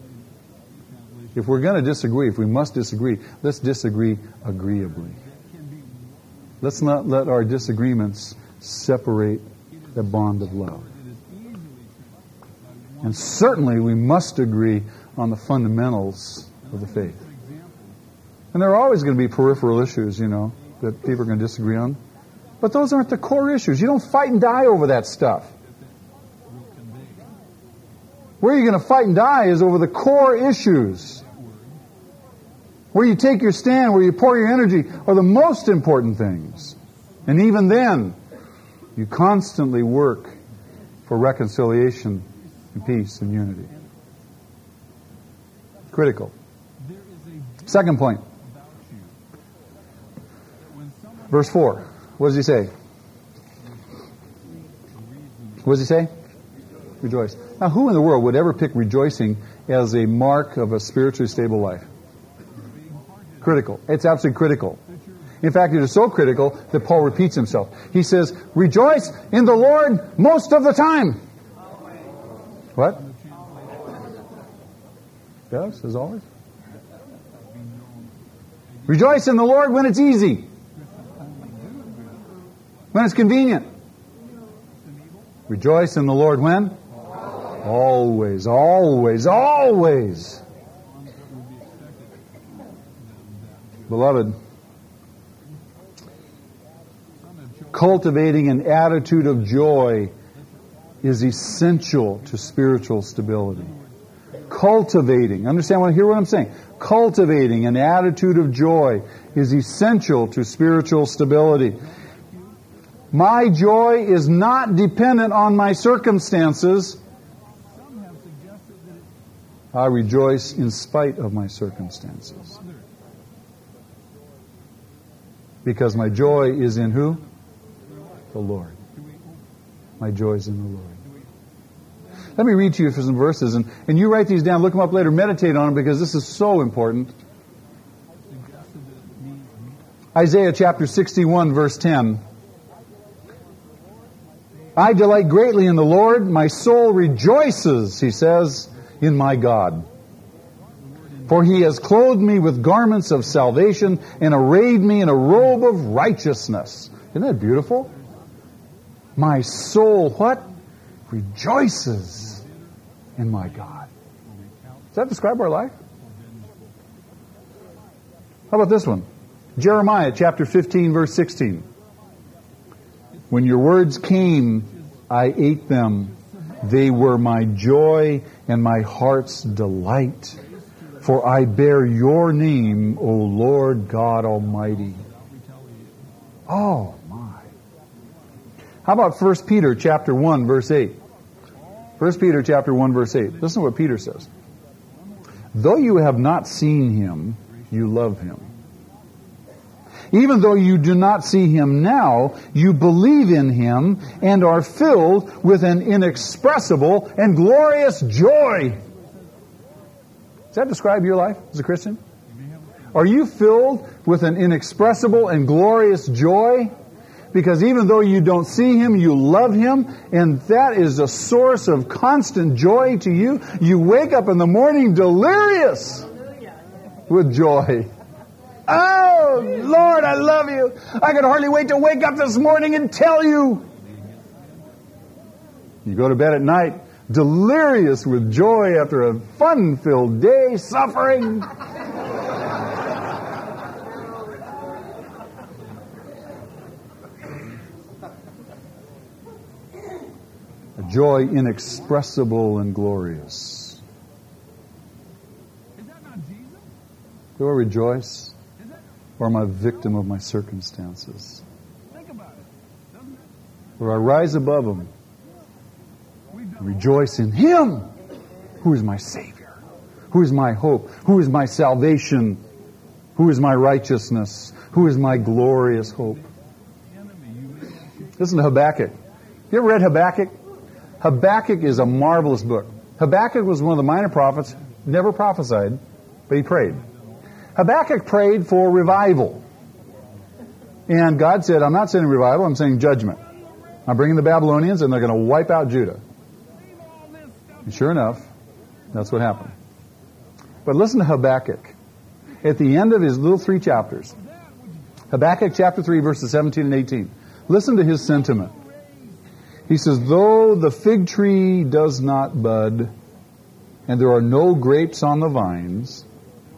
If we're going to disagree, if we must disagree, let's disagree agreeably. Let's not let our disagreements separate the bond of love. And certainly we must agree on the fundamentals of the faith. And there are always going to be peripheral issues, you know, that people are going to disagree on. But those aren't the core issues. You don't fight and die over that stuff. Where you're going to fight and die is over the core issues. where you take your stand, where you pour your energy, are the most important things. And even then, you constantly work for reconciliation and peace and unity. Critical. Second point. Verse 4. What does he say? What does he say? Rejoice. Now, who in the world would ever pick rejoicing as a mark of a spiritually stable life? Critical. It's absolutely critical. In fact, it is so critical that Paul repeats himself. He says, Rejoice in the Lord most of the time. What? Yes, as always. Rejoice in the Lord when it's easy, when it's convenient. Rejoice in the Lord when? Always, always, always. Beloved, cultivating an attitude of joy is essential to spiritual stability. Cultivating, understand what, hear what I'm saying? Cultivating an attitude of joy is essential to spiritual stability. My joy is not dependent on my circumstances. I rejoice in spite of my circumstances. Because my joy is in who? The Lord. My joy is in the Lord. Let me read to you some verses, and, and you write these down, look them up later, meditate on them because this is so important. Isaiah chapter 61, verse 10. I delight greatly in the Lord. My soul rejoices, he says, in my God. For he has clothed me with garments of salvation and arrayed me in a robe of righteousness. Isn't that beautiful? My soul, what? Rejoices in my God. Does that describe our life? How about this one? Jeremiah chapter 15, verse 16. When your words came, I ate them. They were my joy and my heart's delight. For I bear your name, O Lord God Almighty. Oh my. How about 1 Peter chapter 1 verse 8? 1 Peter chapter 1 verse 8. Listen to what Peter says. Though you have not seen him, you love him. Even though you do not see him now, you believe in him and are filled with an inexpressible and glorious joy. Does that describe your life as a Christian? Are you filled with an inexpressible and glorious joy? Because even though you don't see him, you love him, and that is a source of constant joy to you. You wake up in the morning delirious with joy. Oh, Lord, I love you. I could hardly wait to wake up this morning and tell you. You go to bed at night delirious with joy after a fun filled day suffering. Joy inexpressible and glorious. Do I rejoice? Or am I a victim of my circumstances? Or I rise above them and rejoice in Him who is my Savior, who is my hope, who is my salvation, who is my righteousness, who is my glorious hope. Listen to Habakkuk. You ever read Habakkuk? Habakkuk is a marvelous book. Habakkuk was one of the minor prophets, never prophesied, but he prayed. Habakkuk prayed for revival. And God said, I'm not sending revival, I'm sending judgment. I'm bringing the Babylonians and they're going to wipe out Judah. And sure enough, that's what happened. But listen to Habakkuk. At the end of his little three chapters, Habakkuk chapter 3, verses 17 and 18. Listen to his sentiment. He says, Though the fig tree does not bud, and there are no grapes on the vines,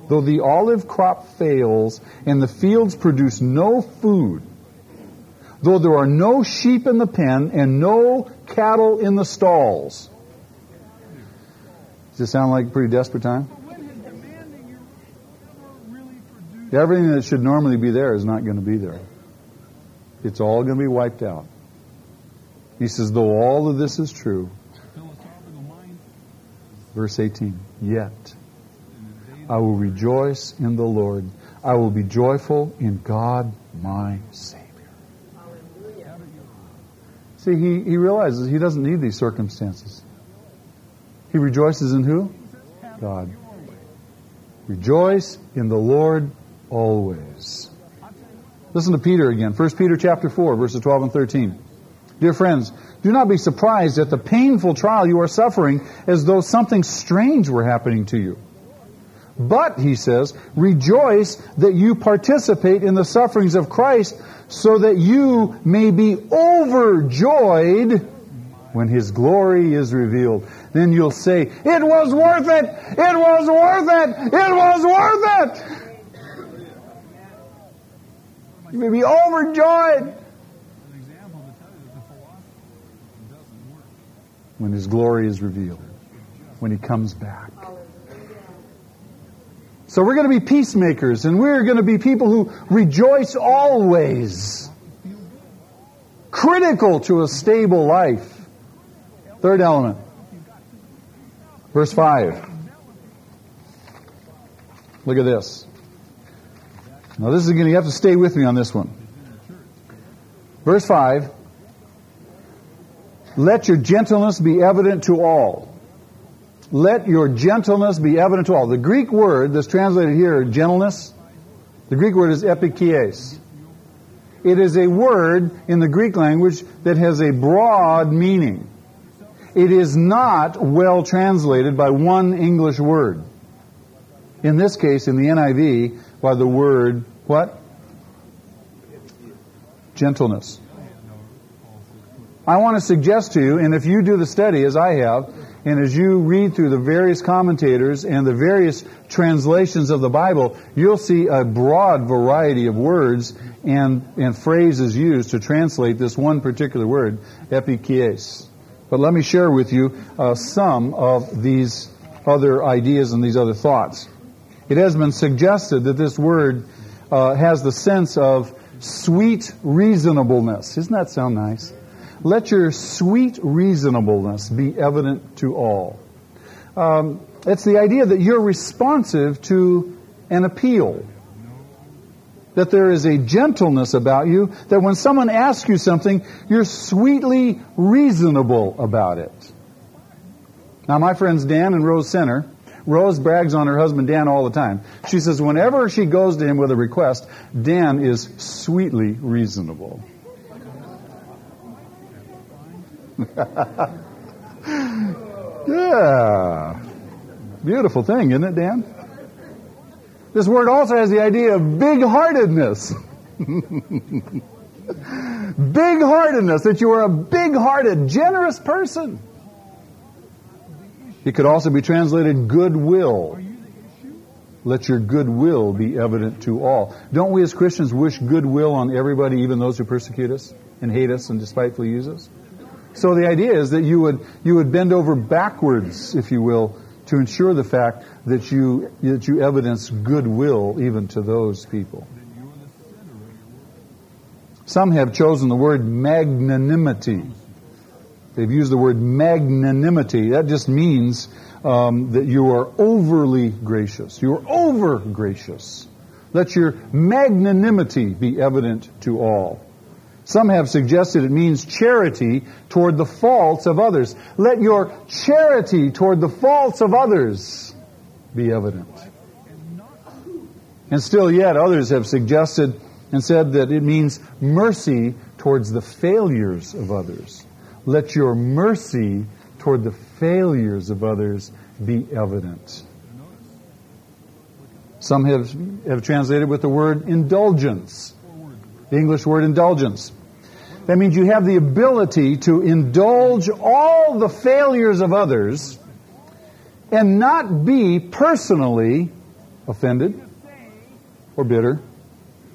though the olive crop fails, and the fields produce no food, though there are no sheep in the pen, and no cattle in the stalls. Does this sound like a pretty desperate time? Everything that should normally be there is not going to be there. It's all going to be wiped out. He says, though all of this is true, verse 18, yet I will rejoice in the Lord. I will be joyful in God my Savior. See, he, he realizes he doesn't need these circumstances. He rejoices in who? God. Rejoice in the Lord always. Listen to Peter again. 1 Peter chapter 4, verses 12 and 13. Dear friends, do not be surprised at the painful trial you are suffering as though something strange were happening to you. But, he says, rejoice that you participate in the sufferings of Christ so that you may be overjoyed when his glory is revealed. Then you'll say, it was worth it! It was worth it! It was worth it! You may be overjoyed. When His glory is revealed, when He comes back. So we're going to be peacemakers and we're going to be people who rejoice always. Critical to a stable life. Third element. Verse 5. Look at this. Now this is going to, you have to stay with me on this one. Verse 5. Let your gentleness be evident to all. Let your gentleness be evident to all. The Greek word that's translated here, gentleness, the Greek word is epikies. It is a word in the Greek language that has a broad meaning. It is not well translated by one English word. In this case, in the NIV, by the word what? Gentleness. I want to suggest to you, and if you do the study as I have, and as you read through the various commentators and the various translations of the Bible, you'll see a broad variety of words and, and phrases used to translate this one particular word, epikies. But let me share with you uh, some of these other ideas and these other thoughts. It has been suggested that this word uh, has the sense of sweet reasonableness. Doesn't that sound nice? Let your sweet reasonableness be evident to all. Um, it's the idea that you're responsive to an appeal. That there is a gentleness about you, that when someone asks you something, you're sweetly reasonable about it. Now, my friends Dan and Rose Center, Rose brags on her husband Dan all the time. She says whenever she goes to him with a request, Dan is sweetly reasonable. yeah. Beautiful thing, isn't it, Dan? This word also has the idea of big heartedness. big heartedness, that you are a big hearted, generous person. It could also be translated goodwill. Let your goodwill be evident to all. Don't we as Christians wish goodwill on everybody, even those who persecute us and hate us and despitefully use us? So the idea is that you would, you would bend over backwards, if you will, to ensure the fact that you, that you evidence goodwill even to those people. Some have chosen the word magnanimity. They've used the word magnanimity. That just means um, that you are overly gracious. You are over gracious. Let your magnanimity be evident to all. Some have suggested it means charity toward the faults of others. Let your charity toward the faults of others be evident. And still yet, others have suggested and said that it means mercy towards the failures of others. Let your mercy toward the failures of others be evident. Some have, have translated with the word indulgence, the English word indulgence. That means you have the ability to indulge all the failures of others and not be personally offended or bitter,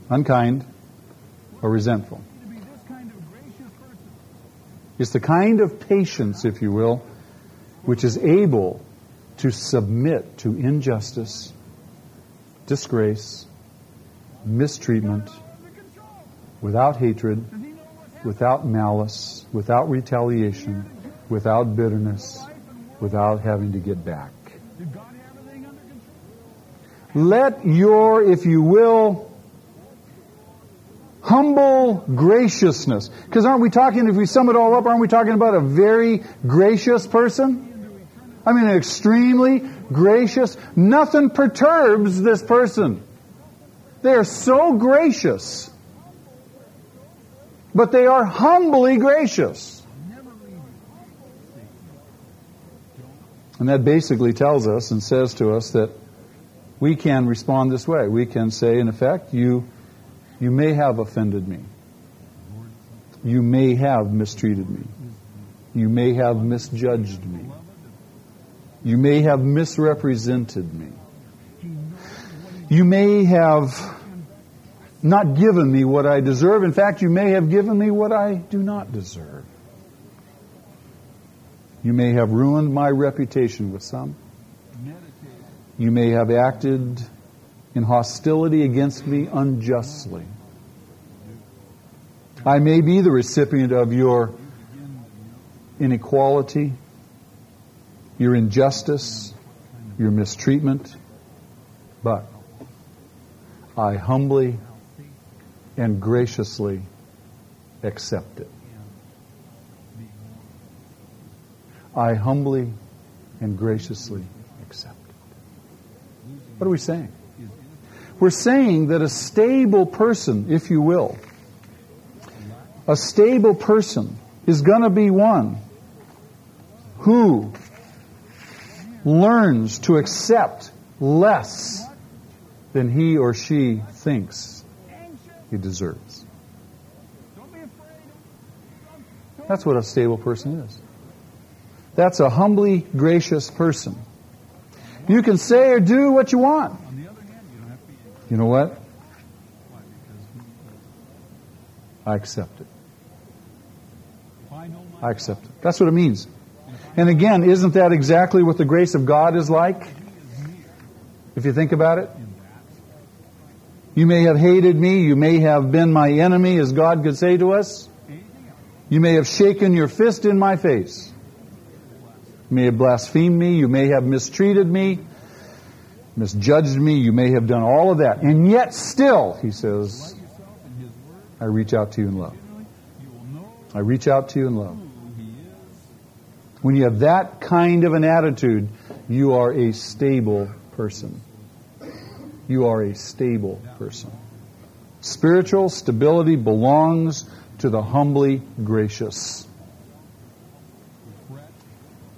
unkind, or resentful. It's the kind of patience, if you will, which is able to submit to injustice, disgrace, mistreatment, without hatred, without malice, without retaliation, without bitterness, without having to get back. Let your, if you will, humble graciousness. Because aren't we talking, if we sum it all up, aren't we talking about a very gracious person? I mean, extremely gracious. Nothing perturbs this person. They are so gracious. But they are humbly gracious. And that basically tells us and says to us that we can respond this way. We can say, in effect, you, you may have offended me. You may have mistreated me. You may have misjudged me. You may have misrepresented me. You may have not given me what I deserve. In fact, you may have given me what I do not deserve. You may have ruined my reputation with some. You may have acted in hostility against me unjustly. I may be the recipient of your inequality, your injustice, your mistreatment, but I humbly and graciously accept it. I humbly and graciously accept it. What are we saying? We're saying that a stable person, if you will, a stable person is going to be one who learns to accept less than he or she thinks he deserves. That's what a stable person is. That's a humbly gracious person. You can say or do what you want. You know what? I accept it. I accept it. That's what it means. And again, isn't that exactly what the grace of God is like? If you think about it. You may have hated me. You may have been my enemy, as God could say to us. You may have shaken your fist in my face. You may have blasphemed me. You may have mistreated me, misjudged me. You may have done all of that. And yet still, he says, I reach out to you in love. I reach out to you in love. When you have that kind of an attitude, you are a stable person. You are a stable person. Spiritual stability belongs to the humbly gracious.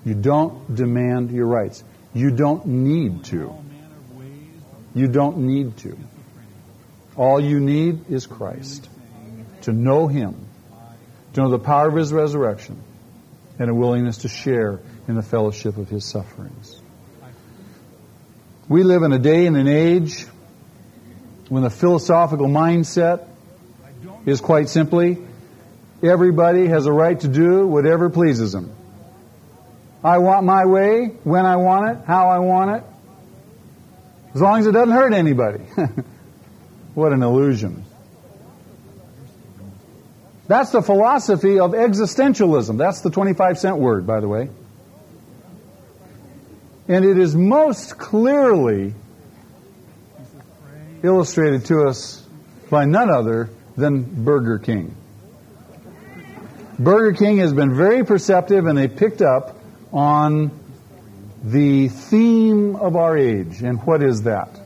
You don't demand your rights. You don't need to. You don't need to. All you need is Christ. To know Him. To know the power of His resurrection. And a willingness to share in the fellowship of His sufferings. We live in a day and an age when the philosophical mindset is quite simply everybody has a right to do whatever pleases them. I want my way, when I want it, how I want it, as long as it doesn't hurt anybody. what an illusion. That's the philosophy of existentialism. That's the 25 cent word, by the way. And it is most clearly illustrated to us by none other than Burger King. Burger King has been very perceptive and they picked up on the theme of our age. And what is that?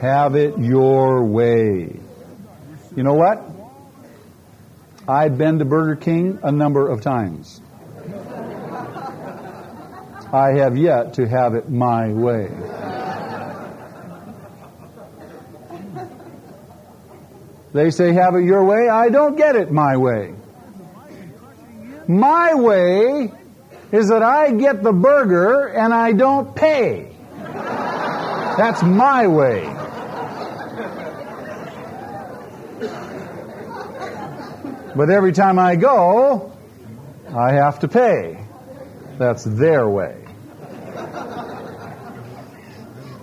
Have it your way. You know what? I've been to Burger King a number of times. I have yet to have it my way. They say, have it your way. I don't get it my way. My way is that I get the burger and I don't pay. That's my way. But every time I go, I have to pay. That's their way.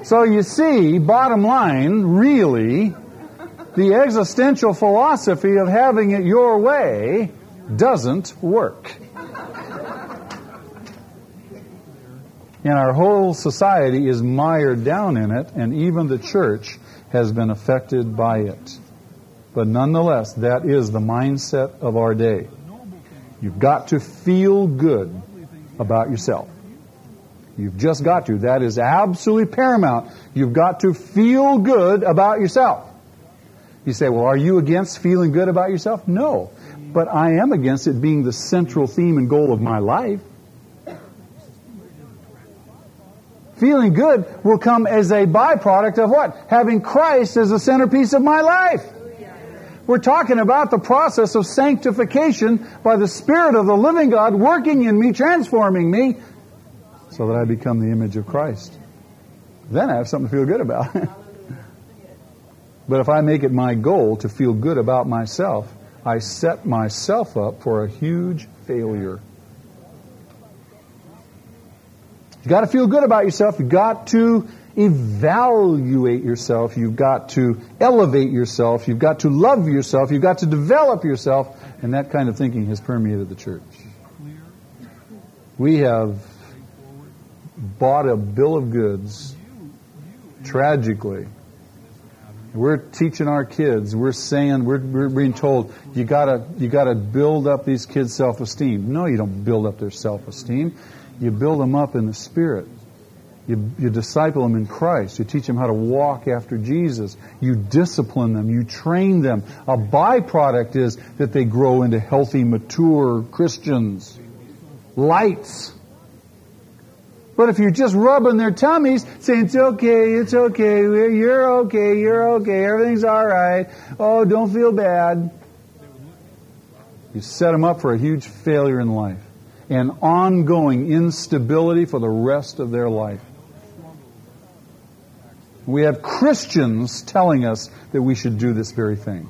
So you see, bottom line, really, The existential philosophy of having it your way doesn't work. And our whole society is mired down in it, and even the church has been affected by it. But nonetheless, that is the mindset of our day. You've got to feel good about yourself. You've just got to. That is absolutely paramount. You've got to feel good about yourself. You say, well, are you against feeling good about yourself? No. But I am against it being the central theme and goal of my life. Feeling good will come as a byproduct of what? Having Christ as the centerpiece of my life. We're talking about the process of sanctification by the Spirit of the living God working in me, transforming me, so that I become the image of Christ. Then I have something to feel good about. but if I make it my goal to feel good about myself, I set myself up for a huge failure. You got to feel good about yourself. You got to evaluate yourself. You've got to elevate yourself. You've got to love yourself. You've got to develop yourself. And that kind of thinking has permeated the church. We have bought a bill of goods tragically. We're teaching our kids. We're saying we're, we're being told you gotta you gotta build up these kids' self-esteem. No, you don't build up their self-esteem. You build them up in the Spirit. You, you disciple them in Christ. You teach them how to walk after Jesus. You discipline them. You train them. A byproduct is that they grow into healthy, mature Christians. Lights. But if you're just rubbing their tummies, saying, it's okay, it's okay, you're okay, you're okay, everything's alright, oh, don't feel bad, you set them up for a huge failure in life and ongoing instability for the rest of their life. We have Christians telling us that we should do this very thing.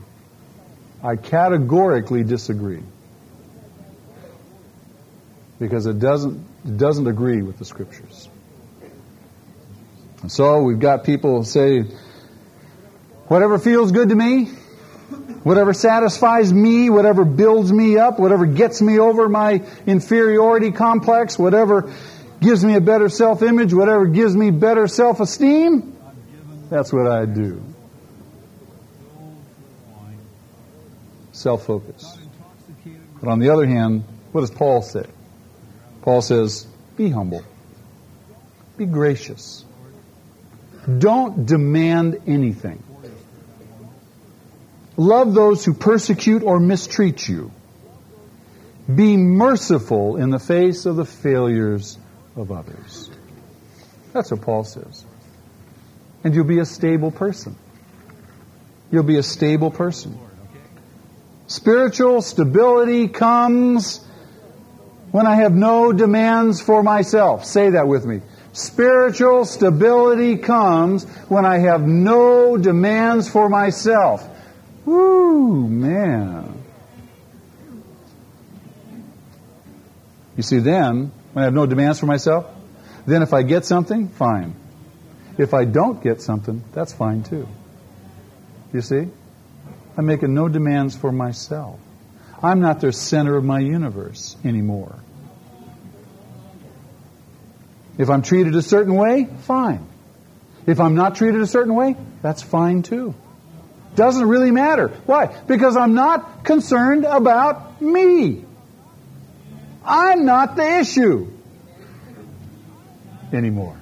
I categorically disagree. Because it doesn't, doesn't agree with the scriptures. And so we've got people say, whatever feels good to me, whatever satisfies me, whatever builds me up, whatever gets me over my inferiority complex, whatever gives me a better self-image, whatever gives me better self-esteem, that's what I do. Self focus. But on the other hand, what does Paul say? Paul says, be humble, be gracious. Don't demand anything. Love those who persecute or mistreat you. Be merciful in the face of the failures of others. That's what Paul says and you'll be a stable person. You'll be a stable person. Spiritual stability comes when I have no demands for myself. Say that with me. Spiritual stability comes when I have no demands for myself. Woo, man. You see, then, when I have no demands for myself, then if I get something, fine. If I don't get something, that's fine too. You see? I'm making no demands for myself. I'm not the center of my universe anymore. If I'm treated a certain way, fine. If I'm not treated a certain way, that's fine too. Doesn't really matter. Why? Because I'm not concerned about me. I'm not the issue anymore.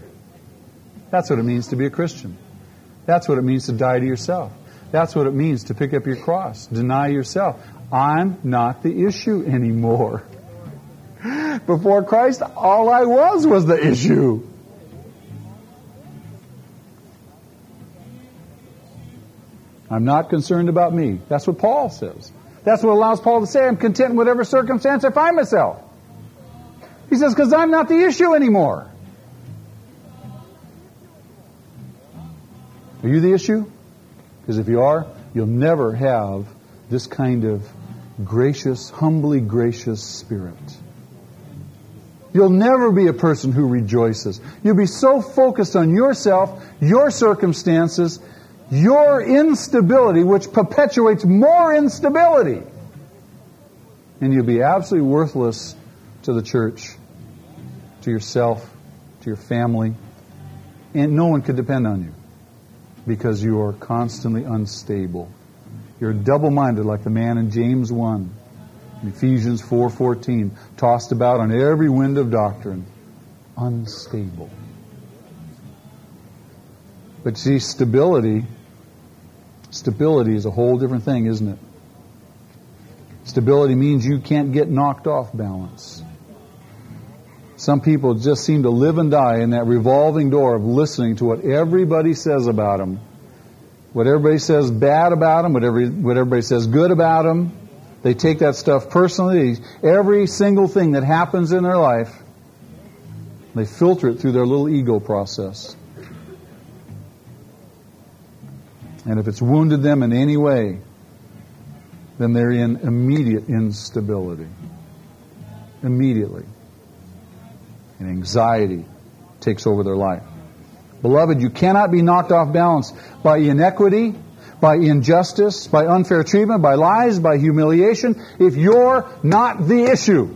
That's what it means to be a Christian. That's what it means to die to yourself. That's what it means to pick up your cross, deny yourself. I'm not the issue anymore. Before Christ, all I was was the issue. I'm not concerned about me. That's what Paul says. That's what allows Paul to say, I'm content in whatever circumstance I find myself. He says, because I'm not the issue anymore. Are you the issue? Because if you are, you'll never have this kind of gracious, humbly gracious spirit. You'll never be a person who rejoices. You'll be so focused on yourself, your circumstances, your instability, which perpetuates more instability. And you'll be absolutely worthless to the church, to yourself, to your family, and no one could depend on you because you are constantly unstable. You're double-minded like the man in James 1, Ephesians 4:14, tossed about on every wind of doctrine, unstable. But see, stability, stability is a whole different thing, isn't it? Stability means you can't get knocked off balance. Some people just seem to live and die in that revolving door of listening to what everybody says about them. What everybody says bad about them, what, every, what everybody says good about them. They take that stuff personally. Every single thing that happens in their life, they filter it through their little ego process. And if it's wounded them in any way, then they're in immediate instability. Immediately. And anxiety takes over their life. Beloved, you cannot be knocked off balance by inequity, by injustice, by unfair treatment, by lies, by humiliation, if you're not the issue.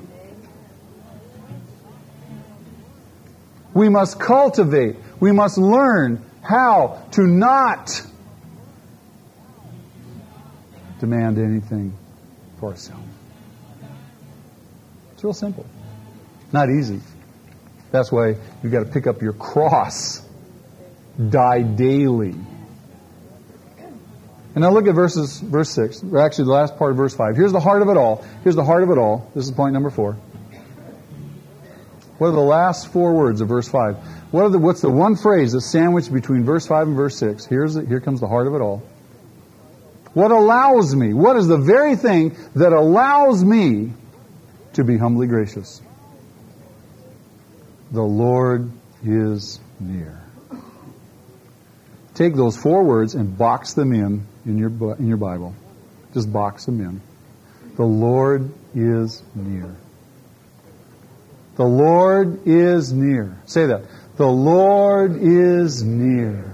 We must cultivate, we must learn how to not demand anything for ourselves. It's real simple. Not easy. That's why you've got to pick up your cross. Die daily. And now look at verses, verse 6, or actually the last part of verse 5. Here's the heart of it all. Here's the heart of it all. This is point number 4. What are the last four words of verse 5? What are the, what's the one phrase that's sandwiched between verse 5 and verse 6? Here's the, here comes the heart of it all. What allows me? What is the very thing that allows me to be humbly gracious? The Lord is near. Take those four words and box them in in your, in your Bible. Just box them in. The Lord is near. The Lord is near. Say that. The Lord is near.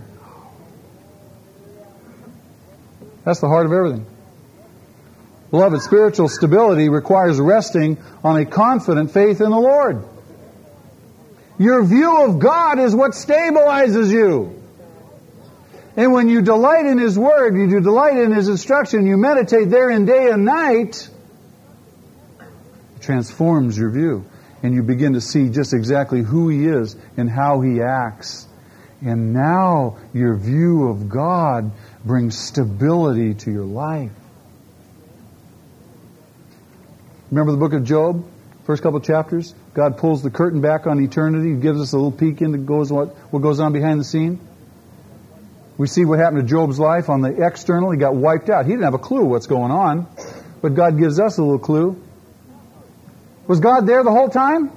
That's the heart of everything. Beloved, spiritual stability requires resting on a confident faith in the Lord. Your view of God is what stabilizes you. And when you delight in His Word, you delight in His instruction, you meditate therein day and night, it transforms your view. And you begin to see just exactly who He is and how He acts. And now your view of God brings stability to your life. Remember the book of Job? First couple chapters? God pulls the curtain back on eternity, gives us a little peek into goes what, what goes on behind the scene. We see what happened to Job's life on the external. He got wiped out. He didn't have a clue what's going on, but God gives us a little clue. Was God there the whole time?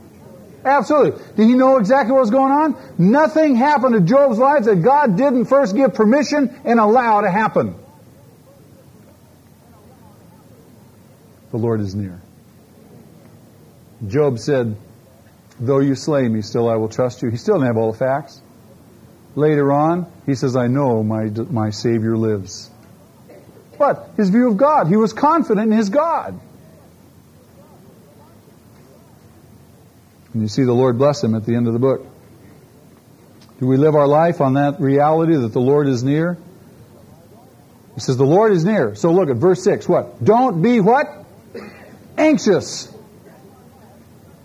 Absolutely. Did he know exactly what was going on? Nothing happened to Job's life that God didn't first give permission and allow to happen. The Lord is near. Job said, Though you slay me, still I will trust you. He still didn't have all the facts. Later on, he says, I know my, my Savior lives. But his view of God, he was confident in his God. And you see the Lord bless him at the end of the book. Do we live our life on that reality that the Lord is near? He says, the Lord is near. So look at verse 6. What? Don't be what? Anxious.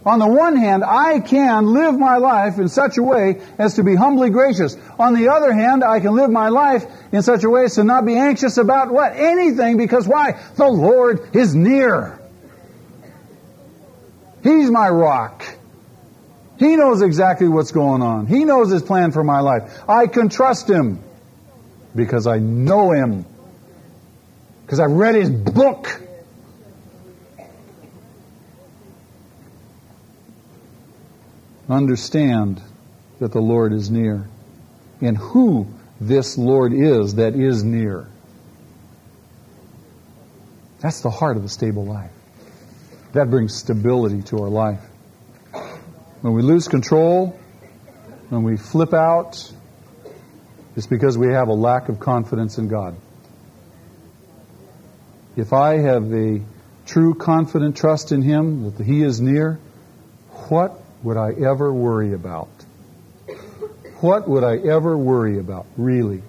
On the one hand, I can live my life in such a way as to be humbly gracious. On the other hand, I can live my life in such a way as to not be anxious about what? Anything, because why? The Lord is near. He's my rock. He knows exactly what's going on. He knows His plan for my life. I can trust Him because I know Him. Because I've read His book. Understand that the Lord is near and who this Lord is that is near. That's the heart of a stable life. That brings stability to our life. When we lose control, when we flip out, It's because we have a lack of confidence in God. If I have a true confident trust in Him, that He is near, what would I ever worry about? What would I ever worry about, really?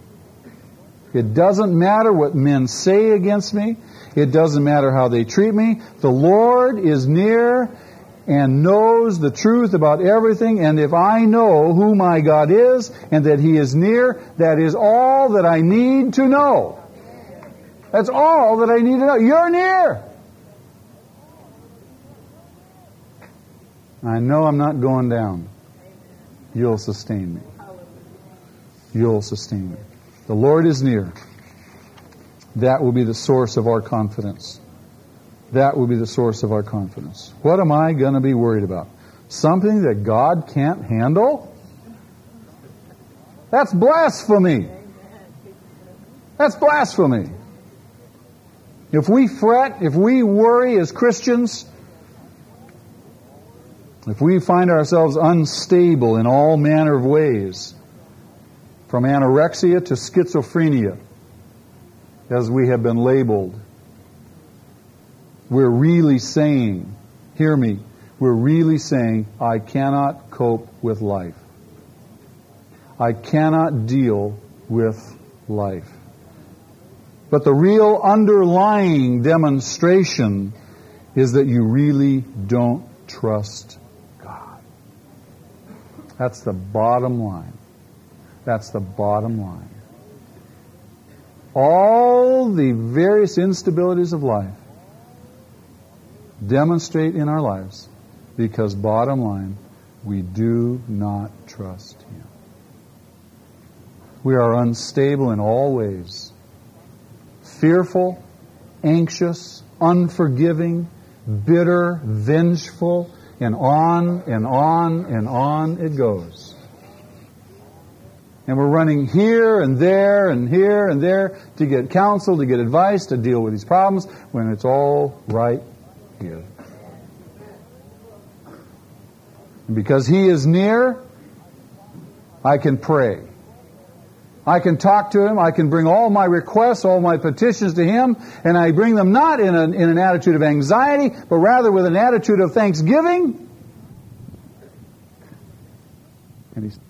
It doesn't matter what men say against me. It doesn't matter how they treat me. The Lord is near and knows the truth about everything. And if I know who my God is and that He is near, that is all that I need to know. That's all that I need to know. You're near. I know I'm not going down. You'll sustain me. You'll sustain me. The Lord is near. That will be the source of our confidence. That will be the source of our confidence. What am I going to be worried about? Something that God can't handle? That's blasphemy. That's blasphemy. If we fret, if we worry as Christians, if we find ourselves unstable in all manner of ways, from anorexia to schizophrenia, as we have been labeled, we're really saying, hear me, we're really saying, I cannot cope with life. I cannot deal with life. But the real underlying demonstration is that you really don't trust. That's the bottom line. That's the bottom line. All the various instabilities of life demonstrate in our lives because, bottom line, we do not trust Him. We are unstable in all ways fearful, anxious, unforgiving, bitter, vengeful, and on and on and on it goes. And we're running here and there and here and there to get counsel, to get advice, to deal with these problems when it's all right here. And because He is near, I can pray. I can talk to him. I can bring all my requests, all my petitions to him, and I bring them not in, a, in an attitude of anxiety, but rather with an attitude of thanksgiving. And he's